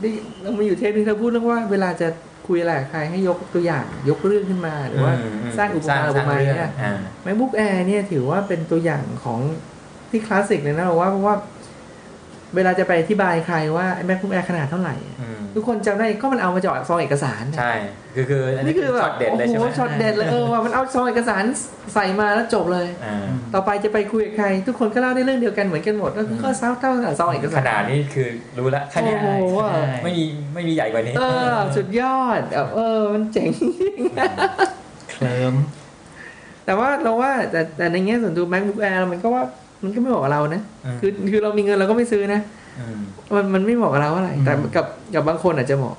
ที่เรามาอยู่เทปนึงเราพูดเรื่องว่าเวลาจะคุยอะไรกับใครให้ยกตัวอย่างยกเรื่องขึ้นมา หรือว่าอืมสร้างอุปมาอุปไมยเนี่ยอ่า MacBook Air เนี่ยถือว่าเป็นตัวอย่างของที่คลาสสิกเลยนะเราว่าเพราะว่า เวลาจะไปอธิบายใครว่าไอ้ MacBook Air ขนาดเท่าไหร่อืมทุกคนจำได้ก็มันเอามาจากซองเอกสาร ใช่ คือคืออันนี้นี่คืคืออแบช็อบตเด็ดโอ้เลยโหใช่ไหมช็อตเด็ดเลยเออว่ามันเอาซองเอกสารใส่มาแล้วจบเลยอ่าต่อไปจะไปคุยกับใคร ทุกคนก็เล่าได้เรื่องเดียวกันเหมือนกันหมด ก็คือก็เท่าเท่ากับซองเอกขสารนาดนี้คือรู้ละแค่เนี้ยโอ้โหไม่มีไม่มีใหญ่กว่านี้ เออ สุดยอดแบบเออ มันเจ๋งเคลิ้มแต่ว่าเราว่าแต่แต่ในแง่ส่วนตัว MacBook Air มันก็ว่า มันก็ไม่เหมาะกับเรานะอืมคือคือเรามีเงินเราก็ไม่ซื้อนะอืมมันมันไม่เหมาะกับเราเท่าไหร่แต่กับกับบางคนอาจจะเหมาะ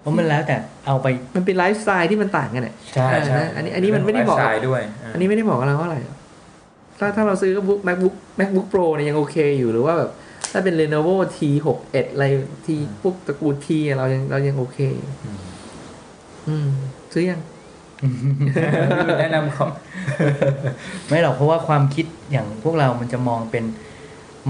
เพราะมันแล้วแต่เอาไปมันเป็นไลฟ์สไตล์ที่มันต่างกันเนี่ยใช่ใช่อันนี้อันนี้มันไม่ได้เหมาะไลฟ์สไตล์ด้วยาอันนี้ไม่ได้เหมาะกับเราเท่าไหร่ถ้าถ้าเราซื้อ MacBook MacBook MacBook Pro เนี่ยยังโอเคอยู่หรือว่าแบบถ้าเป็น Lenovo T61 อะไร T พวกตระกูล T อะเรายังเรายังโอเคอยู่อืมอืม ซื้อยัง แนะนำของไม่หรอกเพราะว่าความคิดอย่างพวกเรามันจะมองเป็น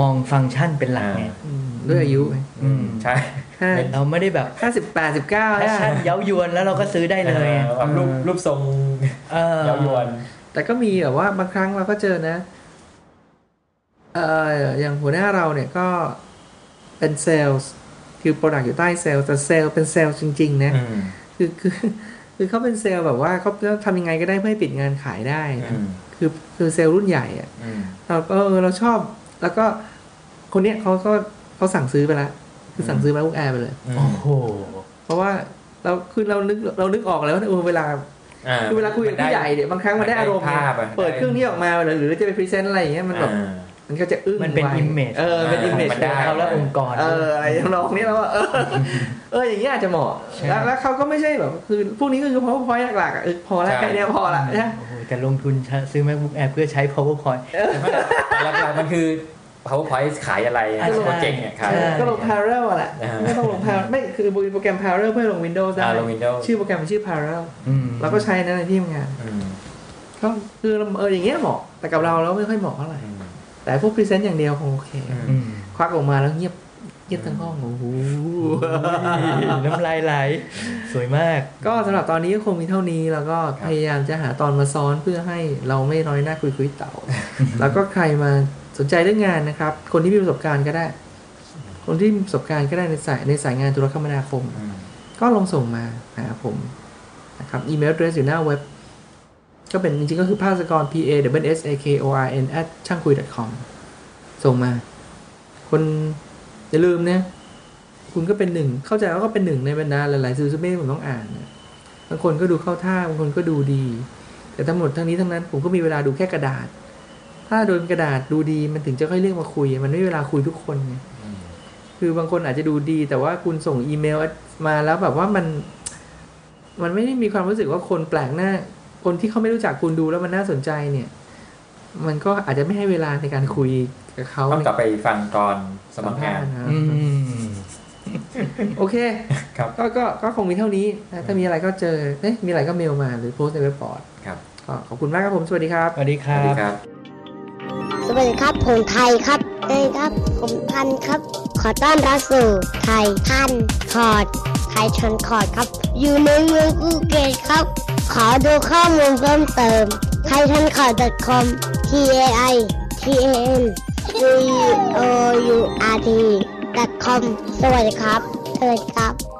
มองฟังก์ชันเป็นหลักไงอืมด้วยอายุไงอืมใช่ห้าเราไม่ได้แบบห้าสิบแปดสิบเก้าแพชชั่นเย้ายวนแล้วเราก็ซื้อได้เลยออแบบรูปรูปทรงเออเย้ายวน แต่ก็มีแบบว่าบางครั้งเราก็เจอนะ เอ่ออย่างหัวหน้าเราเนี่ยก็เป็นเซลล์คือ product อยู่ใต้เซลล์แต่เซลล์เป็นเซลล์จริง ๆ นะอืมคือคือ คือเขาเป็นเซลล์แบบว่าเขาทำยังไงก็ได้เพื่อให้ปิดงานขายได้นะอืมคือคือเซลล์รุ่นใหญ่อะอืมเราก็เออเราชอบ แล้วก็คนเนี้ยเขาก็เขาสั่งซื้อไปแล้วคือสั่งซื้อ MacBook Air ไปเลยโอ้โหเพราะว่าเราคือเรานึกเรานึกออกแล้วว่าเออเวลาอ่าคือเวลาคุยกับผู้ใหญ่เนี่ยบางครั้งมันได้อารมณ์ไงภาพอะเปิดเครื่องนี้ออกมาหรือจะไป present อะไรอย่างเงี้ยมันแบบอ่า มันก็จะอึ้งมันเป็นไว image เออเป็นอ่าอิมเมจมันได้เขาและองค์กร เอออะไรทำนองนี้แล้วว่าเออเอออย่างเงี้ยอาจจะเหมาะใช่แล้วแล้วเขาก็ไม่ใช่แบบคือพวกนี้ก็คือ powerpoint หลักๆอะเออพอแล้วใช่แค่เนี้ยพอละนะโอ้โหแต่ลงทุนซื้อ MacBook Air เพื่อใช้ PowerPoint แต่หลักๆมันคือ powerpoint ขายอะไรอ่า project เนี่ยขายใช่ก็ลง parallel อะแหละอ่าไม่ต้องลง parallel ไม่คือโปรแกรม parallel เพื่อลง Windows ได้อ่าลง Windows ชื่อโปรแกรมมันชื่อ parallel อืมเราก็ใช้นะในที่ทำงานอืมก็คือเอออย่างเงี้ยเหมาะแต่กับเราเราไม่ค่อยเหมาะเท่าไหร่อืม แต่พวก present อย่างเดียวคงโอเคอืมอืมควักออกมาแล้วเงียบเงียบทั้งห้องโอ้โหน้ำลายไหลสวยมาก ก็สำหรับตอนนี้ก็คงมีเท่านี้แล้วก็พยายามจะหาตอนมาซ้อนเพื่อให้เราไม่น้อยหน้าคุยคุยๆเต่า แล้วก็ใครมาสนใจเรื่องงานนะครับ คนที่มีประสบการณ์ก็ได้ คนที่มีประสบการณ์ก็ได้ในสายในสายงานโทรคมนาคมอืมก็ลองส่งมาหาผมนะครับอีเมล address อยู่หน้าเว็บ ก็เป็นจริงๆก็คือภาสกร p a w s a k o r n at ช่างคุย .com ส่งมา คนอย่าลืมนะคุณก็เป็นหนึ่ง เข้าใจว่าก็เป็นหนึ่งในบรรดาหลายๆซูซูเม่ผมต้องอ่านนะบางคนก็ดูเข้าท่า บางคนก็ดูดี แต่ทั้งหมดทั้งนี้ทั้งนั้น ผมก็มีเวลาดูแค่กระดาษ ถ้าโดนกระดาษดูดีมันถึงจะค่อยเรียกมาคุย มันไม่มีเวลาคุยทุกคนไงอืมคือบางคนอาจจะดูดี แต่ว่าคุณส่งอีเมลมาแล้วแบบว่ามัน มันไม่ได้มีความรู้สึกว่าคนแปลกหน้า คนที่เขาไม่รู้จักคุณดูแล้วมันน่าสนใจเนี่ย มันก็อาจจะไม่ให้เวลาในการคุยกับเขาต้องกลับไปฟังก่อนสมัครงานสัมภษณ์ะอืมโอเคครับก็ก็ก็คงมีเท่านี้นะถ้ามีอะไรก็เจอเอ๊ะมีอะไรก็เมลมาหรือโพสต์ในเว็บบอร์ดครับก็ขอบคุณมากครับผม สวัสดีครับ สวัสดีคสรัวัสดีบครับ สวัสดีครับ ผมไทยครับเอ้ยครับ ผมทันครับ ขอต้อนรับสู่ไทยทันคอร์ดไทยทันคอร์ดครับ อยู่ในเมืองภูเก็ตครับ ขอดูข้อมูลเพิ่มเติมไทยทันข่าว .com t a i t a n c o u r t com สวัสดีครับ สวัสดีครับ